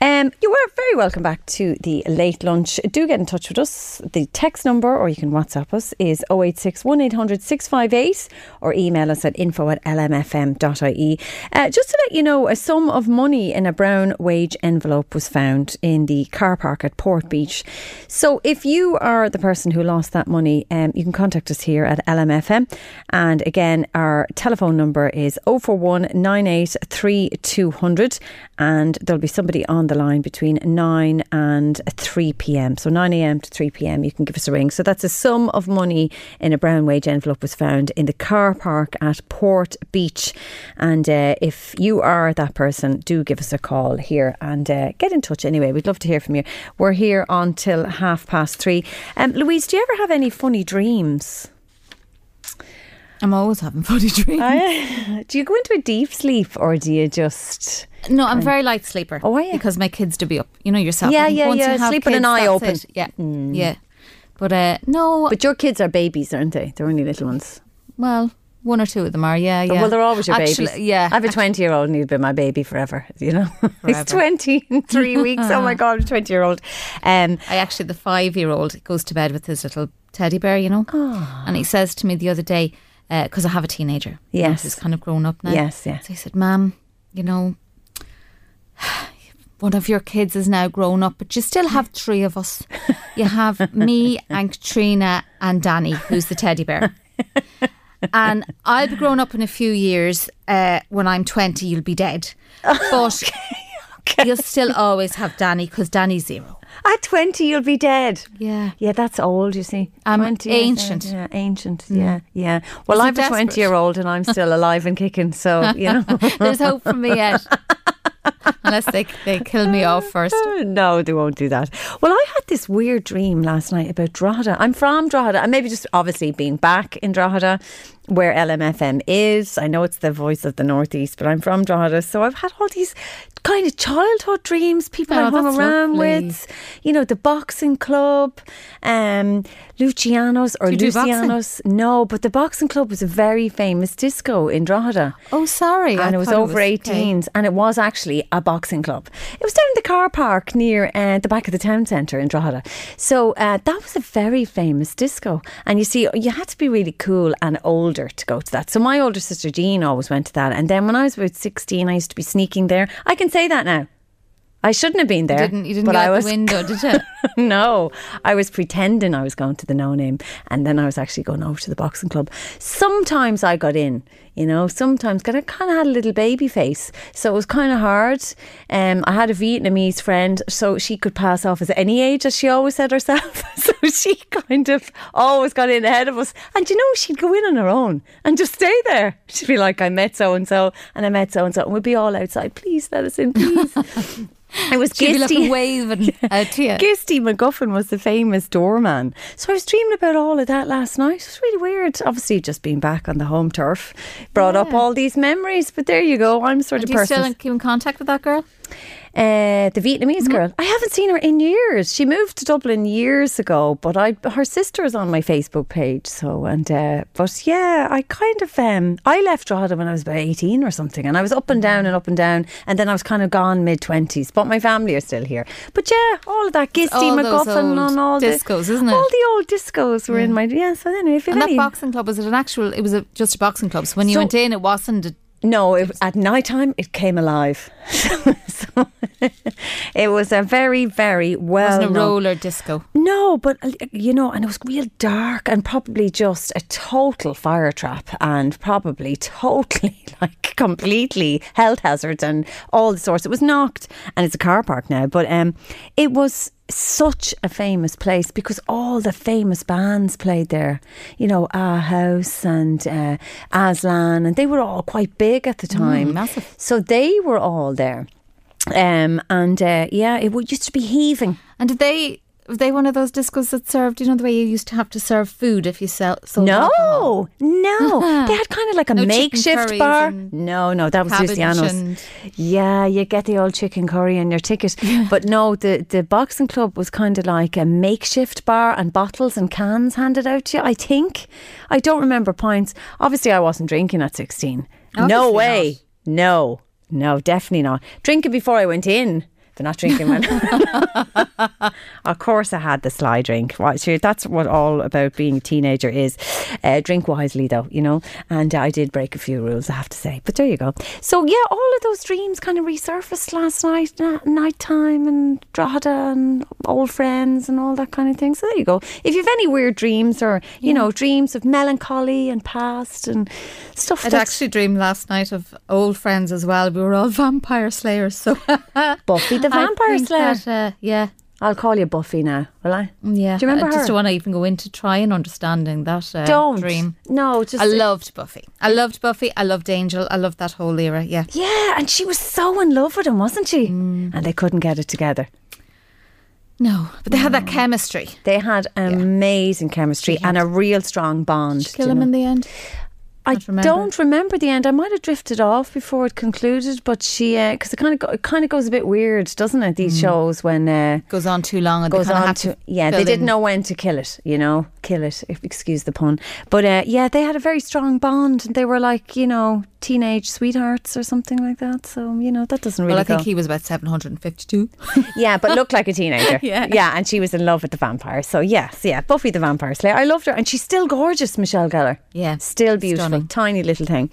Um, you are very welcome back to the late lunch. Do get in touch with us. The text number, or you can WhatsApp us, is 086 1800 658 or email us at info at lmfm.ie. Uh, just to let you know, a sum of money in a brown wage envelope was found in the car park at Port Beach. So if you are the person who lost that money, um, you can contact us here at LMFM. And again, our telephone number is 041 98 200 and there'll be somebody on the line between 9 and 3 pm. So 9 am to 3 pm, you can give us a ring. So that's a sum of money in a brown wage envelope was found in the car park at Port Beach. And uh, if you are that person, do give us a call here and uh, get in touch anyway. We'd love to hear from you. We're here until half past three. Um, Louise, do you ever have any funny dreams? I'm always having funny dreams. do you go into a deep sleep or do you just. No, I'm very light sleeper. Oh, are you? Because my kids do be up. You know yourself. Yeah, yeah, yeah, have sleep with an eye open. it. Yeah, yeah. But uh, no, But your kids are babies, aren't they? They're only little ones. well, one or two of them are. Yeah, yeah. Well, they're always your Actually, babies. Yeah, I have a 20 year old and he'd be my baby forever, you know. He's. 20 in three weeks. Oh my God, 20 year old. Um, I actually, the five year old goes to bed with his little teddy bear, you know. And he says to me the other day, because I have a teenager. Yes. Who's kind of grown up now. Yes, yeah. So he said, Ma'am, you know, one of your kids is now grown up, but you still have three of us. You have me and Katrina and Danny, who's the teddy bear. and I'll be grown up in a few years. Uh, when I'm 20, you'll be dead. But you'll still always have Danny because Danny's zero. at 20, you'll be dead. Yeah. Yeah, that's old, you see. I'm 20 ancient. Yeah, ancient. Yeah, yeah. Well, Isn't I've a desperate. 20 year old and I'm still alive and kicking, so, you know. There's hope for me yet. Unless they, they kill me off first. Oh, no, they won't do that. Well, I had this weird dream last night about Drogheda. I'm from Drogheda, and maybe just obviously being back in Drogheda where LMFM is. I know it's the voice of the Northeast, but I'm from Drogheda. So I've had all these kind of childhood dreams, people Oh, I hung around lovely. with, you know, the boxing club, um, Luciano's or Do you do? Luciano's. No, but the boxing club was a very famous disco in Drogheda. Oh, sorry. I and it was over okay. 18s, and it was actually a boxing club. It was down in the car park near uh, the back of the town centre in Drogheda. So uh, that was a very famous disco. And you see, you had to be really cool and older to go to that. So my older sister Jean always went to that. And then when I was about 16, I used to be sneaking there. I can say that now. I shouldn't have been there. Didn't you didn't but go I out was the window, did you? no, I was pretending I was going to the no name and then I was actually going over to the boxing club. Sometimes I got in, you know, sometimes because I kind of had a little baby face. So it was kind of hard. Um, I had a Vietnamese friend, so she could pass off as any age, as she always said herself. so she kind of always got in ahead of us. And you know, she'd go in on her own and just stay there. She'd be like, I met so and so and I met so and so. And we'd be all outside, please let us in, please. It was She'd be Gisty. looking waving out to you. Gisty McGuffin was the famous doorman. So I was dreaming about all of that last night. It was really weird. Obviously, just being back on the home turf brought up all these memories. But there you go. I'm sort Do of you person. still in- keep in contact with that girl? Uh, the Vietnamese Mm-hmm. girl. I haven't seen her in years. She moved to Dublin years ago, but I her sister is on my Facebook page. So and uh, but yeah, I kind of um I left Drogheda when I was about eighteen or something, and I was up and down and up and down, and then I was kind of gone mid twenties. But my family are still here. But yeah, all of that Gisty McGuffin and all the discos, the, isn't it? All the old discos were in my yeah. So anyway, if And that any, boxing club was it an actual? It was a, just a boxing club. So when you So- went in, it wasn't. A, No, it, at night time it came alive. so, it was a very, very well wasn't a roller disco. No, but uh, you know, and it was real dark and probably just a total fire trap and probably totally like completely health hazards and all the sorts. It was knocked and it's a car park now, but um, it was such a famous place because all the famous bands played there. You know, A House and uh, Aslan, and they were all quite big at the time. massive. So they were all there. Um, and uh, yeah, it would used to be heaving. And did they? Were they one of those discos that served? You know the way you used to have to serve food if you sell. Sold alcohol? No, no. they had kind of like a No makeshift bar. No, no, that was Luciano's. and- Yeah, you get the old chicken curry in your ticket. but no, the, the boxing club was kind of like a makeshift bar and bottles and cans handed out to you, I think. I don't remember pints. Obviously, I wasn't drinking at 16. no Obviously way. No, no, definitely not. Drinking before I went in. Not drinking when. of course, I had the sly drink. Right, sure, that's what all about being a teenager is. Uh, drink wisely, though, you know. And I did break a few rules, I have to say. But there you go. So yeah, all of those dreams kind of resurfaced last night, night time, and Drogheda, and old friends, and all that kind of thing. So there you go. If you've any weird dreams, or you know, dreams of melancholy and past and stuff, I'd that's actually dreamed last night of old friends as well. We were all vampire slayers. So Buffy the I Vampire think Slayer. that, uh, yeah, I'll call you Buffy now, will I? yeah. Do you remember I just her? don't want to even go into trying understanding that uh, Don't dream. No, just I loved Buffy. I loved Buffy. I loved Angel. I loved that whole era. Yeah. Yeah, and she was so in love with him, wasn't she? Mm. And they couldn't get it together. No, but they had that chemistry. They had amazing chemistry and a real strong bond. Kill do you him know? in the end. I remember. don't remember the end. I might have drifted off before it concluded, but she because it kind of go, it kind of goes a bit weird, doesn't it? These shows when uh, Goes on too long and goes they on have to yeah, they fill didn't know when to kill it. You know, kill it. If excuse the pun, but uh, yeah, they had a very strong bond. and They were like you know teenage sweethearts or something like that. So you know that doesn't really. Well, I think go. he was about 752. Yeah, but looked like a teenager. Yeah. Yeah, and she was in love with the vampire. So, yes, yeah, Buffy the Vampire Slayer. I loved her. And she's still gorgeous, Michelle Gellar. Yeah, Still beautiful. stunning. Tiny little thing.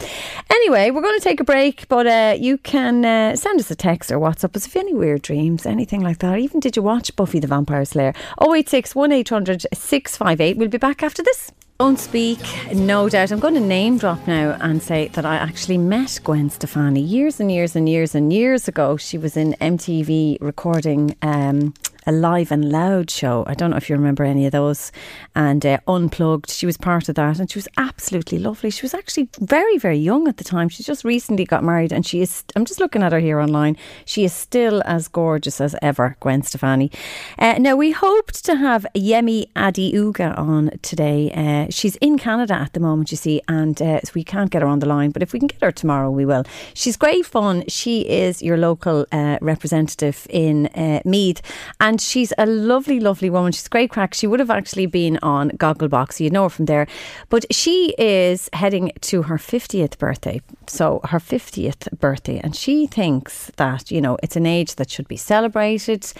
Anyway, we're going to take a break, but uh, you can uh, send us a text or WhatsApp us if you have any weird dreams, anything like that. Even did you watch Buffy the Vampire Slayer? 086 1800 658. We'll be back after this. Don't speak, no doubt. I'm going to name drop now and say that I actually met Gwen Stefani years and years and years and years ago. She was in MTV recording um, a live and loud show. I don't know if you remember any of those. And uh, Unplugged, she was part of that, and she was absolutely lovely. She was actually very, very young at the time. She just recently got married, and she is. I'm just looking at her here online. She is still as gorgeous as ever, Gwen Stefani. Uh, now we hoped to have Yemi Adenuga on today. Uh, she's in Canada at the moment, you see, and uh, so we can't get her on the line. But if we can get her tomorrow, we will. She's great fun. She is your local uh, representative in uh, Meath, and she's a lovely, lovely woman. She's great crack. She would have actually been on Gogglebox, you know her from there. But she is heading to her 50th birthday. So her 50th birthday, and she thinks that, you know, it's an age that should be celebrated.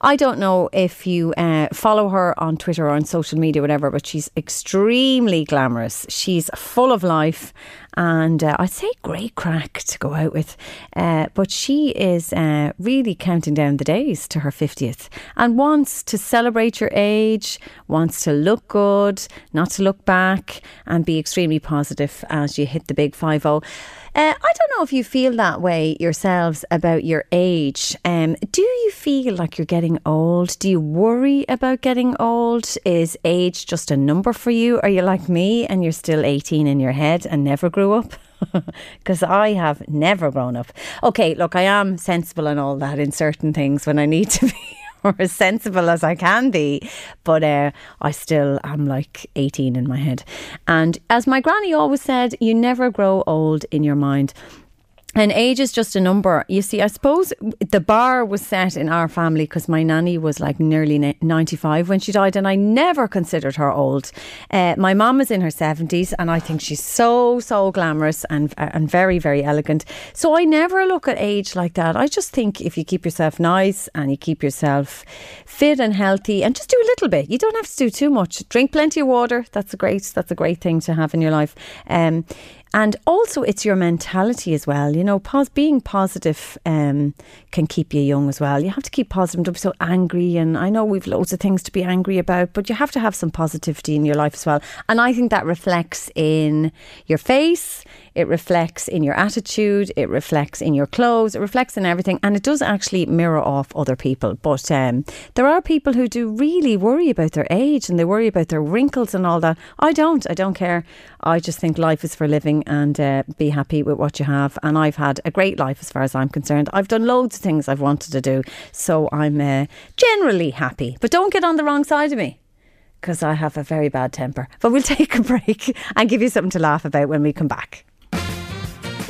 I don't know if you uh, follow her on Twitter or on social media, whatever, but she's extremely glamorous. She's full of life and uh, I'd say great crack to go out with. Uh, but she is uh, really counting down the days to her 50th and wants to celebrate your age, wants to look good, not to look back, and be extremely positive as you hit the big 5 0. Uh, I don't know if you feel that way yourselves about your age. Um, do you feel like you're getting old? Do you worry about getting old? Is age just a number for you? Are you like me and you're still 18 in your head and never grew up? Because I have never grown up. Okay, look, I am sensible and all that in certain things when I need to be or as sensible as I can be. But uh, I still am like 18 in my head. And as my granny always said, you never grow old in your mind. And age is just a number. You see, I suppose the bar was set in our family because my nanny was like nearly 95 when she died, and I never considered her old. Uh, my mum is in her 70s, and I think she's so, so glamorous and, and very, very elegant. So I never look at age like that. I just think if you keep yourself nice and you keep yourself fit and healthy and just do a little bit, you don't have to do too much. Drink plenty of water. That's a great, that's a great thing to have in your life. Um, and also, it's your mentality as well. You know, pos- being positive um, can keep you young as well. You have to keep positive. Don't be so angry. And I know we've loads of things to be angry about, but you have to have some positivity in your life as well. And I think that reflects in your face, it reflects in your attitude, it reflects in your clothes, it reflects in everything. And it does actually mirror off other people. But um, there are people who do really worry about their age and they worry about their wrinkles and all that. I don't. I don't care. I just think life is for living and uh, be happy with what you have. And I've had a great life as far as I'm concerned. I've done loads of things I've wanted to do. So I'm uh, generally happy. But don't get on the wrong side of me because I have a very bad temper. But we'll take a break and give you something to laugh about when we come back.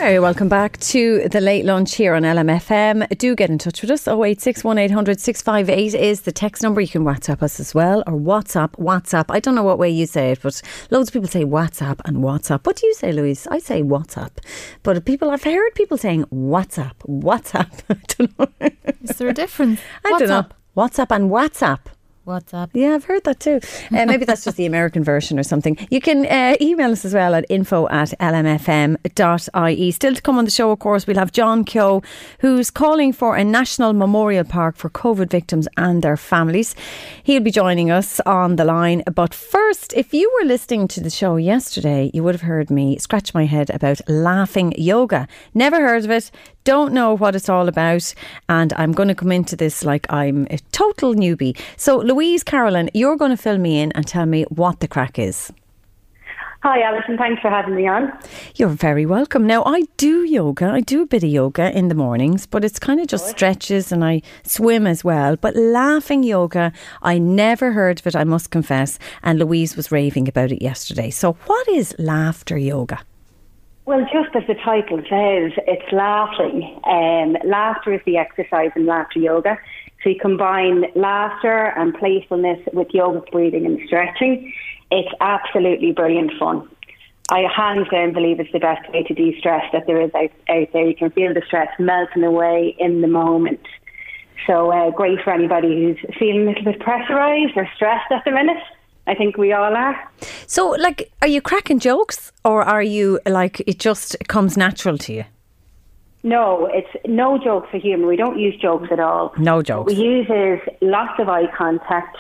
Very welcome back to the late lunch here on LMFM. Do get in touch with us. 086 1800 658 is the text number. You can WhatsApp us as well or WhatsApp. WhatsApp. I don't know what way you say it, but loads of people say WhatsApp and WhatsApp. What do you say, Louise? I say WhatsApp. But people, I've heard people saying WhatsApp. WhatsApp. I don't know. Is there a difference? I don't know. WhatsApp and WhatsApp. WhatsApp. Yeah, I've heard that too. Uh, maybe that's just the American version or something. You can uh, email us as well at info at lmfm.ie. Still to come on the show, of course, we'll have John Keogh, who's calling for a national memorial park for COVID victims and their families. He'll be joining us on the line. But first, if you were listening to the show yesterday, you would have heard me scratch my head about laughing yoga. Never heard of it don't know what it's all about, and I'm going to come into this like I'm a total newbie. So, Louise Carolyn, you're going to fill me in and tell me what the crack is. Hi, Alison. Thanks for having me on. You're very welcome. Now, I do yoga. I do a bit of yoga in the mornings, but it's kind of just stretches and I swim as well. But laughing yoga, I never heard of it, I must confess. And Louise was raving about it yesterday. So, what is laughter yoga? Well, just as the title says, it's laughing. Um, laughter is the exercise in laughter yoga. So you combine laughter and playfulness with yogic breathing and stretching. It's absolutely brilliant fun. I hands down believe it's the best way to de-stress that there is out, out there. You can feel the stress melting away in the moment. So uh, great for anybody who's feeling a little bit pressurised or stressed at the minute. I think we all are. So, like, are you cracking jokes or are you like it just comes natural to you? No, it's no jokes for humour. We don't use jokes at all. No jokes. What we use is lots of eye contact,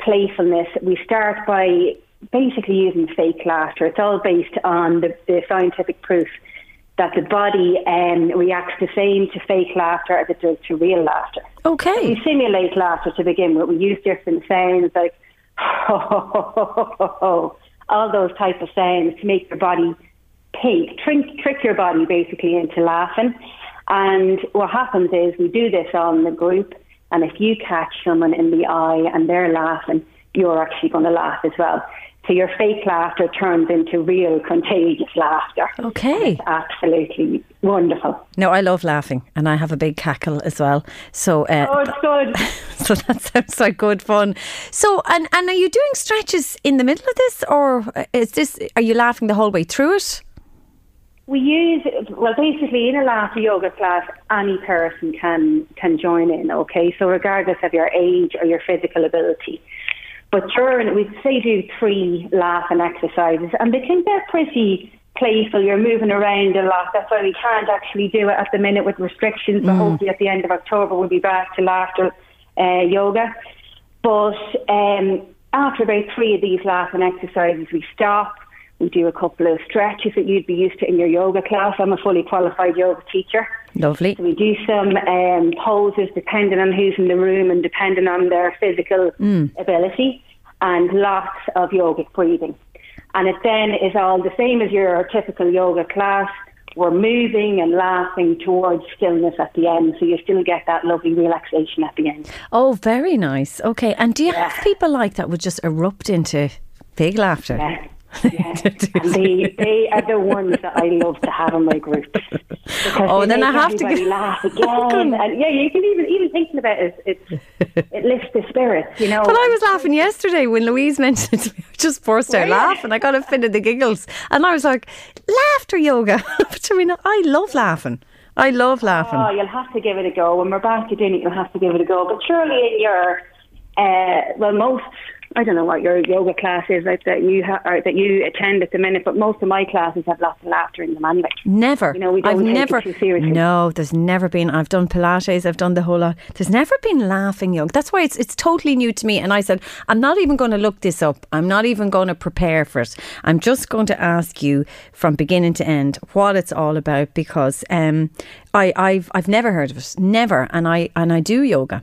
playfulness. We start by basically using fake laughter. It's all based on the, the scientific proof that the body um, reacts the same to fake laughter as it does to real laughter. Okay. We simulate laughter to begin with. We use different sounds like all those type of sounds to make your body pay, trick, trick your body basically into laughing. And what happens is we do this on the group, and if you catch someone in the eye and they're laughing, you're actually going to laugh as well. So your fake laughter turns into real contagious laughter. Okay. It's absolutely wonderful. No, I love laughing, and I have a big cackle as well. So, uh, Oh, it's good. so that sounds like good fun. So, and and are you doing stretches in the middle of this, or is this? Are you laughing the whole way through it? We use well, basically in a laughter yoga class, any person can can join in. Okay, so regardless of your age or your physical ability, but during we say do three laughing exercises, and they can get pretty playful. You're moving around a lot. That's why we can't actually do it at the minute with restrictions. But hopefully at the end of October we'll be back to laughter uh, yoga. But um, after about three of these laughing exercises, we stop. We do a couple of stretches that you'd be used to in your yoga class. I'm a fully qualified yoga teacher. Lovely. So we do some um, poses depending on who's in the room and depending on their physical ability, and lots of yogic breathing. And it then is all the same as your typical yoga class. We're moving and laughing towards stillness at the end, so you still get that lovely relaxation at the end. Oh, very nice. Okay, and do you have people like that would just erupt into big laughter? Yeah. And they, they are the ones that I love to have in my group. Oh, then I have to go- laugh again. and yeah, you can even even thinking about it, it, it lifts the spirits, you know. Well, I was laughing yesterday when Louise mentioned to me. I just burst out laughing. I got a fit of the giggles. And I was like, laughter yoga. but I mean, I love laughing. I love laughing. Oh, you'll have to give it a go. When we're back to doing it, you'll have to give it a go. But surely in your, uh, well, most, I don't know what your yoga class is like that you ha- or that you attend at the minute, but most of my classes have lots of laughter in them anyway. Never. You know, we don't I've take it never. too seriously. No, there's never been. I've done Pilates. I've done the whole lot. There's never been laughing yoga. That's why it's it's totally new to me. And I said, I'm not even going to look this up. I'm not even going to prepare for it. I'm just going to ask you from beginning to end what it's all about because um, I I've I've never heard of it. Never. And I and I do yoga.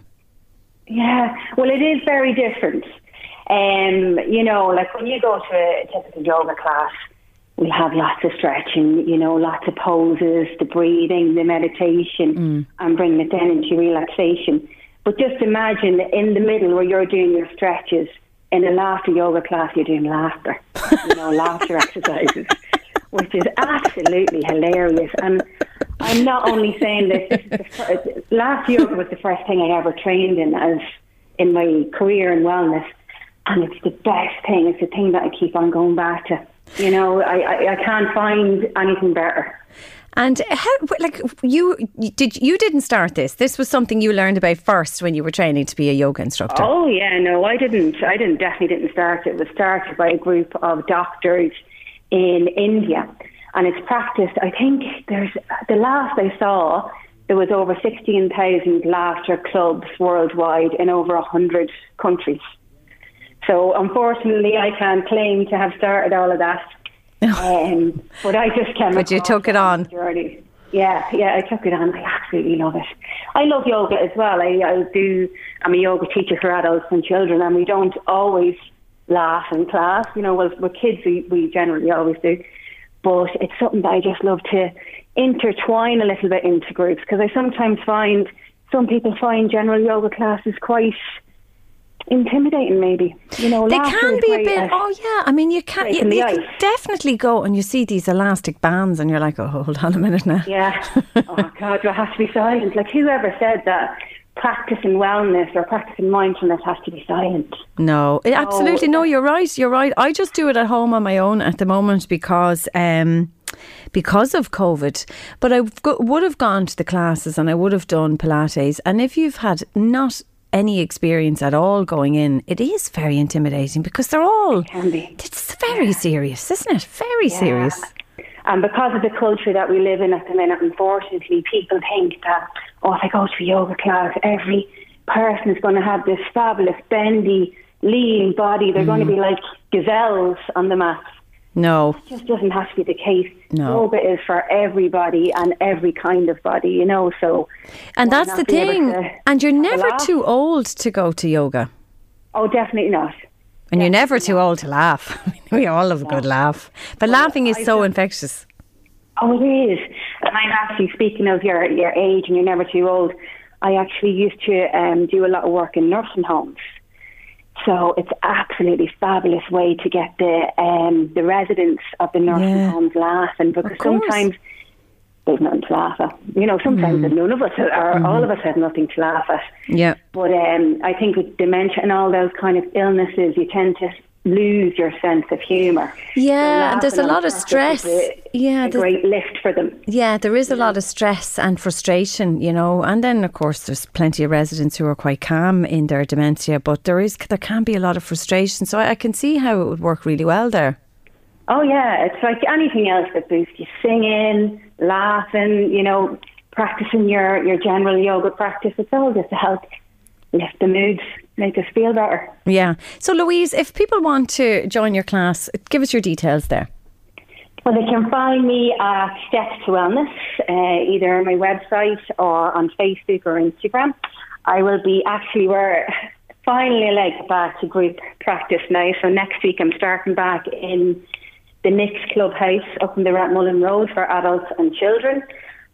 Yeah, well, it is very different. Um, you know, like when you go to a typical yoga class, we have lots of stretching, you know, lots of poses, the breathing, the meditation, and bringing it down into relaxation. But just imagine in the middle where you're doing your stretches, in a laughter yoga class, you're doing laughter, you know, laughter exercises, which is absolutely hilarious. And I'm not only saying this, this first, laughter yoga was the first thing I ever trained in as in my career in wellness. And it's the best thing. It's the thing that I keep on going back to. You know, I, I, I can't find anything better. And how, like you, did, you didn't start this. This was something you learned about first when you were training to be a yoga instructor. Oh yeah, no, I didn't. I didn't definitely didn't start. It was started by a group of doctors in India, and it's practiced. I think there's the last I saw there was over sixteen thousand laughter clubs worldwide in over hundred countries. So unfortunately, I can't claim to have started all of that. um, but I just came. But you took it on. journey. Yeah, yeah, I took it on. I absolutely love it. I love yoga as well. I, I do. I'm a yoga teacher for adults and children, and we don't always laugh in class. You know, with, with kids, we, we generally always do. But it's something that I just love to intertwine a little bit into groups because I sometimes find some people find general yoga classes quite intimidating. Maybe you know, They can be a bit. at- Oh yeah, I mean you can. You, you can definitely go and you see these elastic bands, and you're like, oh, hold on a minute now. Yeah. oh God, do I have to be silent? Like whoever said that practicing wellness or practicing mindfulness has to be silent. No, it- absolutely no. You're right. You're right. I just do it at home on my own at the moment because. Um, because of COVID, but I would have gone to the classes and I would have done Pilates. And if you've had not any experience at all going in, it is very intimidating because they're all. It Can be. It's very serious, isn't it? Very serious. And because of the culture that we live in at the minute, unfortunately, people think that, oh, if I go to a yoga class, every person is going to have this fabulous, bendy, lean body. They're going to mm. be like gazelles on the mat. No. It just doesn't have to be the case. No. Yoga is for everybody and every kind of body, you know. So, And that's the thing. And you're never laugh? too old to go to yoga. Oh, definitely not. And you're never too old to laugh. we all love a good laugh. But laughing is so infectious. Oh, it is. And I'm actually speaking of your your age and you're never too old. I actually used to um, do a lot of work in nursing homes. So it's absolutely fabulous way to get the um, the residents of the nursing Yeah. homes laughing because sometimes there's nothing to laugh at. You know, sometimes Mm. none of us or all of us have nothing to laugh at. Yeah. But um, I think with dementia and all those kind of illnesses, you tend to lose your sense of humour. Yeah, and there's a lot of stress. A, Yeah, a great lift for them. Yeah, there is a lot of stress and frustration, you know, and then of course there's plenty of residents who are quite calm in their dementia, but there is there can be a lot of frustration. So I, I can see how it would work really well there. Oh yeah, it's like anything else that boosts you. Singing, laughing, you know, practicing your, your general yoga practice. It's all just to help lift the moods, make us feel better. Yeah. So Louise, if people want to join your class, give us your details there. Well, they can find me at Steps to Wellness, uh, either on my website or on Facebook or Instagram. I will be actually, we're finally like back to group practice now. So next week I'm starting back in the Nix Clubhouse up in the Rathmullen Road for adults and children.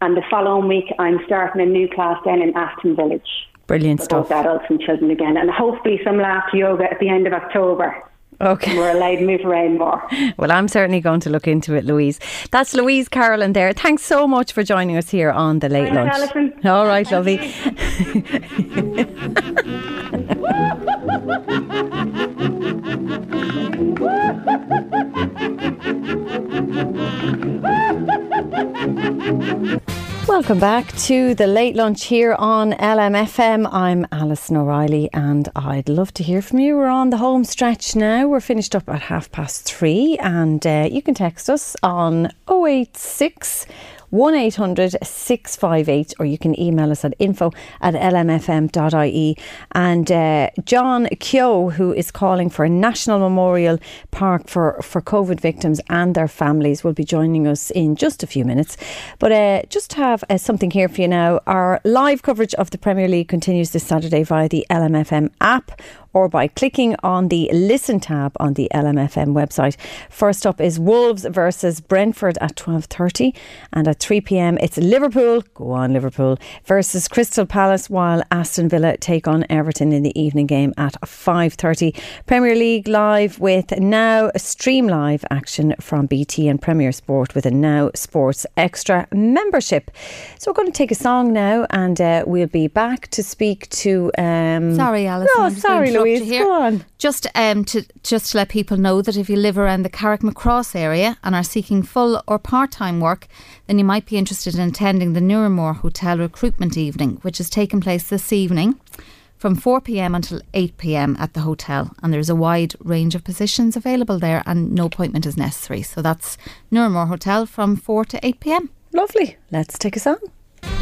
And the following week I'm starting a new class down in Aston Village Brilliant stuff. both adults and children again. And hopefully some laughter yoga at the end of October. Okay. We're allowed to move around more. Well, I'm certainly going to look into it, Louise. That's Louise Carolyn there. Thanks so much for joining us here on the Late Thanks, Lunch. Alison. All right, lovely. Welcome back to the late lunch here on LMFM. I'm Alison O'Reilly and I'd love to hear from you. We're on the home stretch now. We're finished up at half past three and uh, you can text us on 086 1800 658 or you can email us at info at lmfm.ie. And uh, John Keogh, who is calling for a national memorial park for, for COVID victims and their families, will be joining us in just a few minutes. But uh, just have uh, something here for you now. Our live coverage of the Premier League continues this Saturday via the LMFM app or by clicking on the listen tab on the LMFM website. First up is Wolves versus Brentford at 12:30 and at 3 p.m. it's Liverpool, go on Liverpool versus Crystal Palace while Aston Villa take on Everton in the evening game at 5:30. Premier League live with now stream live action from BT and Premier Sport with a Now Sports Extra membership. So we're going to take a song now and uh, we'll be back to speak to um Sorry, Alison. No, I'm just gonna sorry, Louise. here. Go on. Just um, to just to let people know that if you live around the Carrickmacross area and are seeking full or part time work, then you might be interested in attending the Nuremore Hotel Recruitment Evening, which is taking place this evening from 4 pm until 8 pm at the hotel. And there's a wide range of positions available there, and no appointment is necessary. So that's Nuremore Hotel from 4 to 8 pm. Lovely. Let's take a song.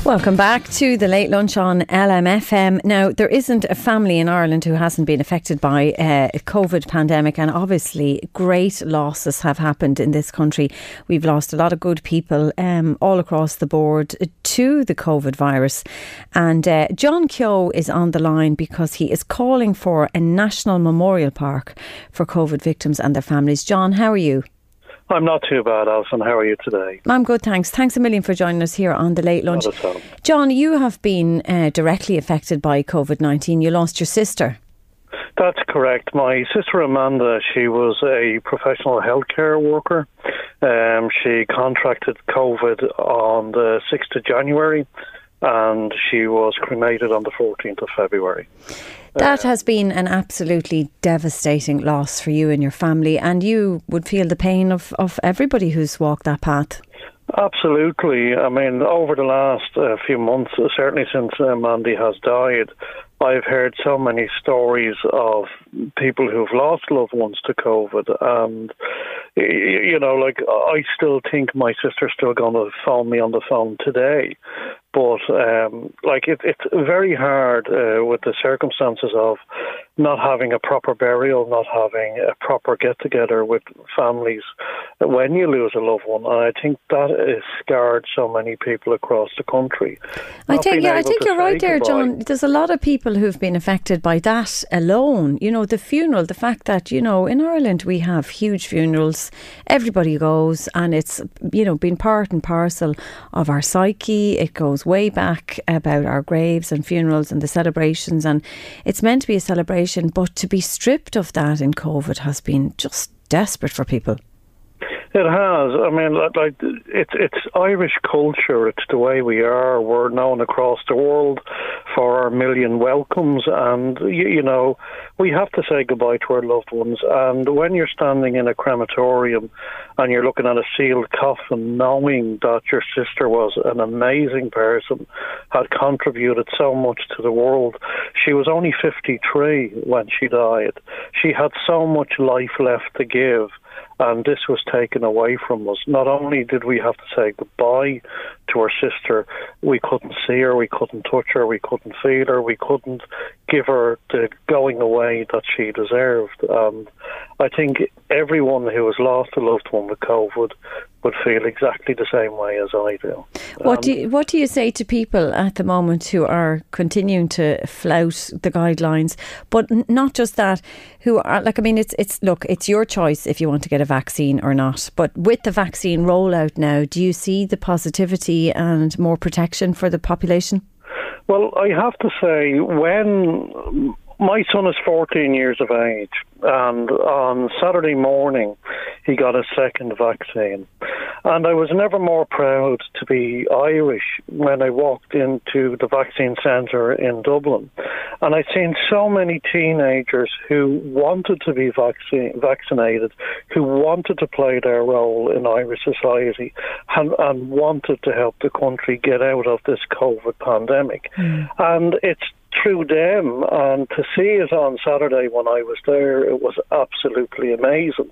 Welcome back to the late lunch on LMFM. Now, there isn't a family in Ireland who hasn't been affected by uh, a COVID pandemic, and obviously, great losses have happened in this country. We've lost a lot of good people um, all across the board to the COVID virus. And uh, John Keogh is on the line because he is calling for a national memorial park for COVID victims and their families. John, how are you? I'm not too bad, Alison. How are you today? I'm good, thanks. Thanks a million for joining us here on the late lunch. Not at all. John, you have been uh, directly affected by COVID 19. You lost your sister. That's correct. My sister Amanda, she was a professional healthcare worker. Um, she contracted COVID on the 6th of January and she was cremated on the 14th of February. That has been an absolutely devastating loss for you and your family, and you would feel the pain of, of everybody who's walked that path. Absolutely. I mean, over the last uh, few months, uh, certainly since uh, Mandy has died, I've heard so many stories of people who've lost loved ones to COVID, and you know, like I still think my sister's still going to phone me on the phone today, But um, like it, it's very hard uh, with the circumstances of not having a proper burial, not having a proper get together with families when you lose a loved one, and I think that has scarred so many people across the country. I think, yeah, I think you're right there, goodbye. John. There's a lot of people who've been affected by that alone. You know, the funeral, the fact that you know in Ireland we have huge funerals, everybody goes, and it's you know been part and parcel of our psyche. It goes way back about our graves and funerals and the celebrations, and it's meant to be a celebration. But to be stripped of that in COVID has been just desperate for people. It has. I mean, like, it's it's Irish culture. It's the way we are. We're known across the world for our million welcomes, and you, you know, we have to say goodbye to our loved ones. And when you're standing in a crematorium and you're looking at a sealed coffin, knowing that your sister was an amazing person, had contributed so much to the world. She was only 53 when she died. She had so much life left to give and this was taken away from us. Not only did we have to say goodbye to our sister, we couldn't see her, we couldn't touch her, we couldn't feel her, we couldn't give her the going away that she deserved. And I think everyone who has lost a loved one with COVID would feel exactly the same way as I do. What do you, um, what do you say to people at the moment who are continuing to flout the guidelines, but not just that, who are like I mean, it's it's look, it's your choice if you want to get a vaccine or not. But with the vaccine rollout now, do you see the positivity and more protection for the population? Well, I have to say, when my son is 14 years of age, and on Saturday morning, he got a second vaccine. And I was never more proud to be Irish when I walked into the vaccine centre in Dublin. And I'd seen so many teenagers who wanted to be vaccine, vaccinated, who wanted to play their role in Irish society, and, and wanted to help the country get out of this COVID pandemic. Mm. And it's through them and to see it on Saturday when I was there, it was absolutely amazing.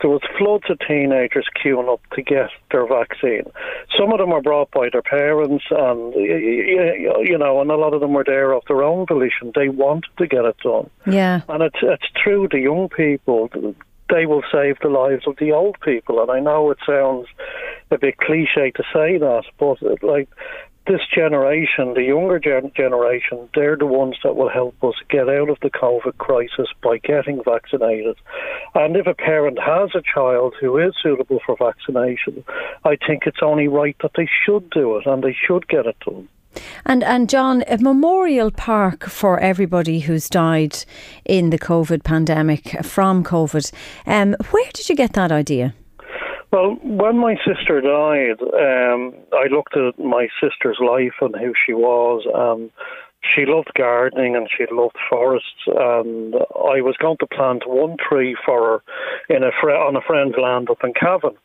There was floods of teenagers queuing up to get their vaccine. Some of them were brought by their parents, and you know, and a lot of them were there of their own volition. They wanted to get it done, Yeah. and it's it's through the young people. They will save the lives of the old people, and I know it sounds a bit cliche to say that, but like this generation, the younger gen- generation, they're the ones that will help us get out of the COVID crisis by getting vaccinated. And if a parent has a child who is suitable for vaccination, I think it's only right that they should do it and they should get it done. And and John, a memorial park for everybody who's died in the COVID pandemic from COVID. Um, where did you get that idea? Well, when my sister died, um, I looked at my sister's life and who she was, and she loved gardening and she loved forests. And I was going to plant one tree for her in a fr- on a friend's land up in Cavan.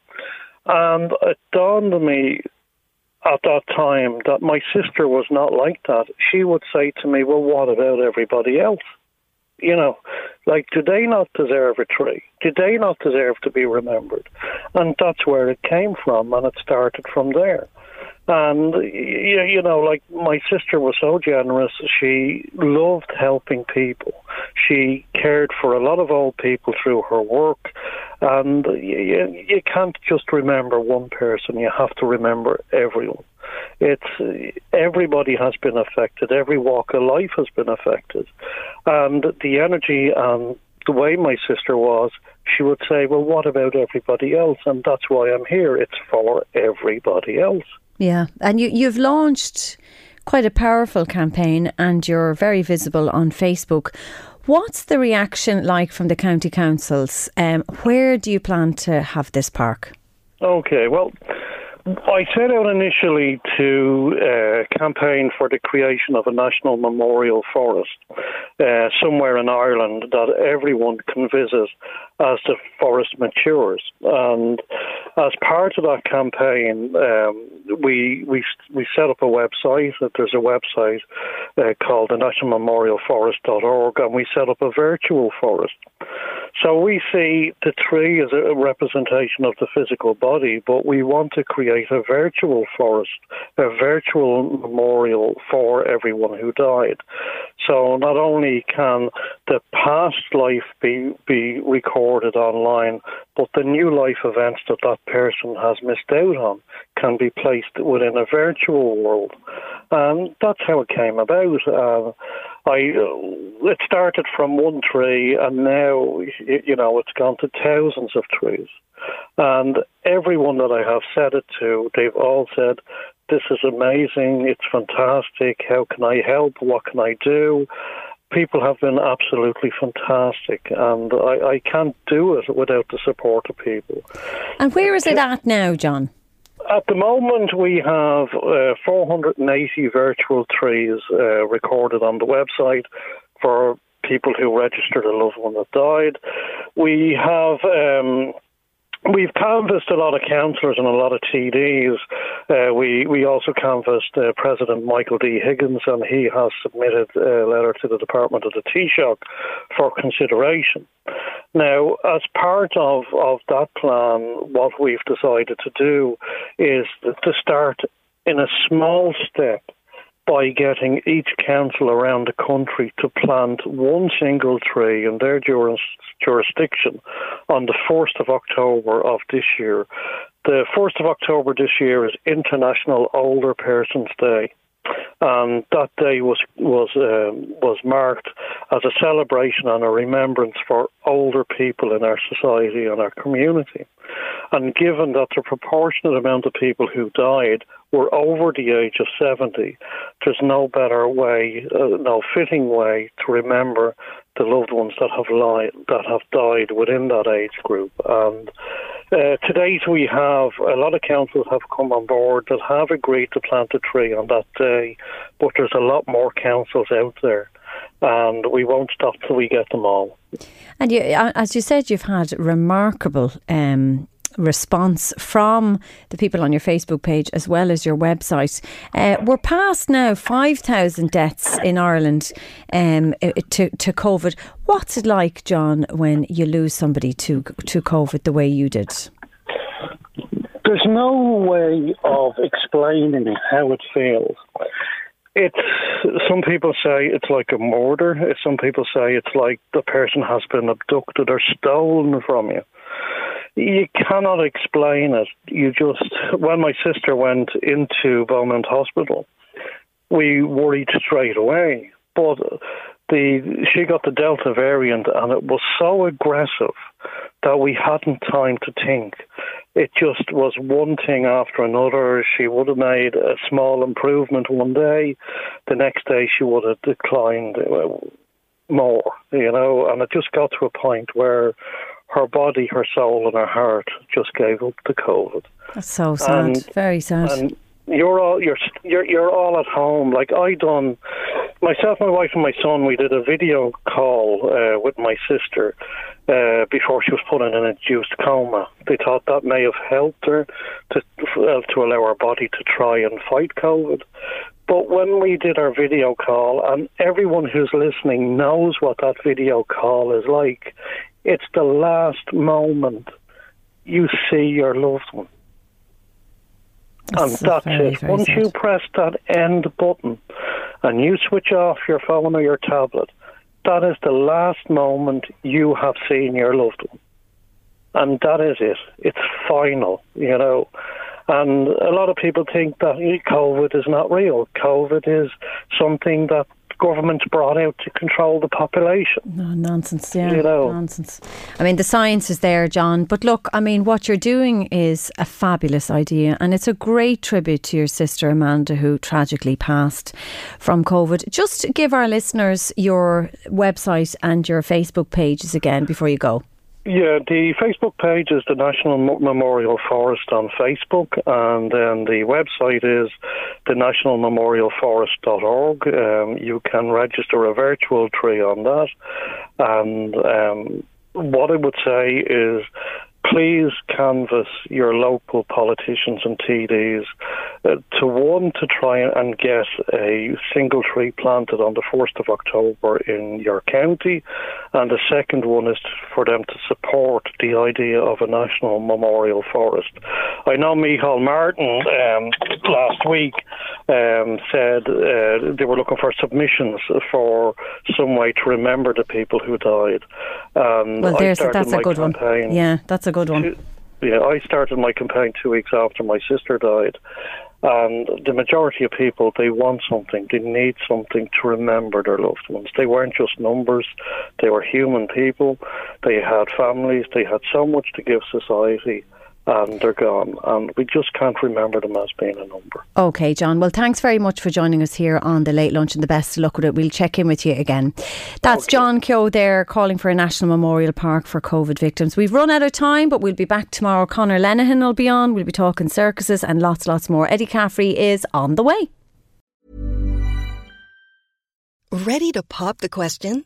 And it dawned on me at that time that my sister was not like that. She would say to me, Well, what about everybody else? You know, like, do they not deserve a tree? Do they not deserve to be remembered? And that's where it came from, and it started from there. And, you, you know, like, my sister was so generous. She loved helping people. She cared for a lot of old people through her work. And you, you can't just remember one person, you have to remember everyone. It's everybody has been affected. Every walk of life has been affected, and the energy and the way my sister was, she would say, "Well, what about everybody else?" And that's why I'm here. It's for everybody else. Yeah, and you you've launched quite a powerful campaign, and you're very visible on Facebook. What's the reaction like from the county councils? Um, where do you plan to have this park? Okay, well, I set out initially to uh, campaign for the creation of a national memorial forest uh, somewhere in Ireland that everyone can visit as the forest matures. And as part of that campaign, um, we we we set up a website. There's a website uh, called the National Memorial Forest.org, and we set up a virtual forest. So we see the tree as a representation of the physical body, but we want to create a virtual forest, a virtual memorial for everyone who died. So not only can the past life be be recorded online, but the new life events that that person has missed out on can be placed within a virtual world, and that's how it came about. Uh, I it started from one tree, and now you know it's gone to thousands of trees. And everyone that I have said it to, they've all said, "This is amazing! It's fantastic! How can I help? What can I do?" People have been absolutely fantastic, and I, I can't do it without the support of people. And where is it at now, John? At the moment, we have uh, 480 virtual trees uh, recorded on the website for people who registered a loved one that died. We have. Um, We've canvassed a lot of councillors and a lot of TDs. Uh, we we also canvassed uh, President Michael D. Higgins, and he has submitted a letter to the Department of the Taoiseach for consideration. Now, as part of, of that plan, what we've decided to do is to start in a small step by getting each council around the country to plant one single tree in their juris, jurisdiction on the 1st of October of this year. The 1st of October this year is International Older Persons Day and that day was was um, was marked as a celebration and a remembrance for older people in our society and our community. And given that the proportionate amount of people who died were over the age of 70, there's no better way, uh, no fitting way to remember the loved ones that have li- that have died within that age group. And uh, to date, we have a lot of councils have come on board that have agreed to plant a tree on that day, but there's a lot more councils out there, and we won't stop till we get them all. And you, as you said, you've had remarkable. Um, response from the people on your Facebook page as well as your website. Uh, we're past now 5,000 deaths in Ireland um, to, to COVID. What's it like, John, when you lose somebody to, to COVID the way you did? There's no way of explaining how it feels. It's some people say it's like a murder. Some people say it's like the person has been abducted or stolen from you you cannot explain it. You just, when my sister went into Beaumont Hospital, we worried straight away. But the she got the Delta variant, and it was so aggressive that we hadn't time to think. It just was one thing after another. She would have made a small improvement one day, the next day she would have declined uh, more, you know, and it just got to a point where her body, her soul, and her heart just gave up to COVID. That's so sad. And, Very sad. And you're all you're you're you're all at home. Like I done, myself, my wife, and my son. We did a video call uh, with my sister uh, before she was put in an induced coma. They thought that may have helped her to uh, to allow her body to try and fight COVID. But when we did our video call, and everyone who's listening knows what that video call is like, it's the last moment you see your loved one. That's and that's very, it. Very Once sad. you press that end button and you switch off your phone or your tablet, that is the last moment you have seen your loved one. And that is it. It's final, you know. And a lot of people think that COVID is not real. COVID is something that government brought out to control the population. No, nonsense, yeah. You know. Nonsense. I mean, the science is there, John. But look, I mean, what you're doing is a fabulous idea. And it's a great tribute to your sister, Amanda, who tragically passed from COVID. Just give our listeners your website and your Facebook pages again before you go. Yeah, the Facebook page is the National Memorial Forest on Facebook, and then the website is the nationalmemorialforest.org. Um, you can register a virtual tree on that, and um, what I would say is please canvass your local politicians and TDs uh, to one to try and get a single tree planted on the 1st of October in your county, and the second one is for them to support the idea of a national memorial forest. I know Micheál Martin um, last week um, said uh, they were looking for submissions for some way to remember the people who died. Um, well, there's, that's a good campaign. one. Yeah, that's a good one. Yeah, I started my campaign two weeks after my sister died. And the majority of people, they want something. They need something to remember their loved ones. They weren't just numbers. They were human people. They had families. They had so much to give society and they're gone. And we just can't remember them as being a number. Okay, John. Well, thanks very much for joining us here on the Late Lunch and the best of luck with it. We'll check in with you again. That's okay. John Keogh there calling for a National Memorial Park for COVID victims. We've run out of time, but we'll be back tomorrow. Connor Lenihan will be on. We'll be talking circuses and lots, lots more. Eddie Caffrey is on the way. Ready to pop the question?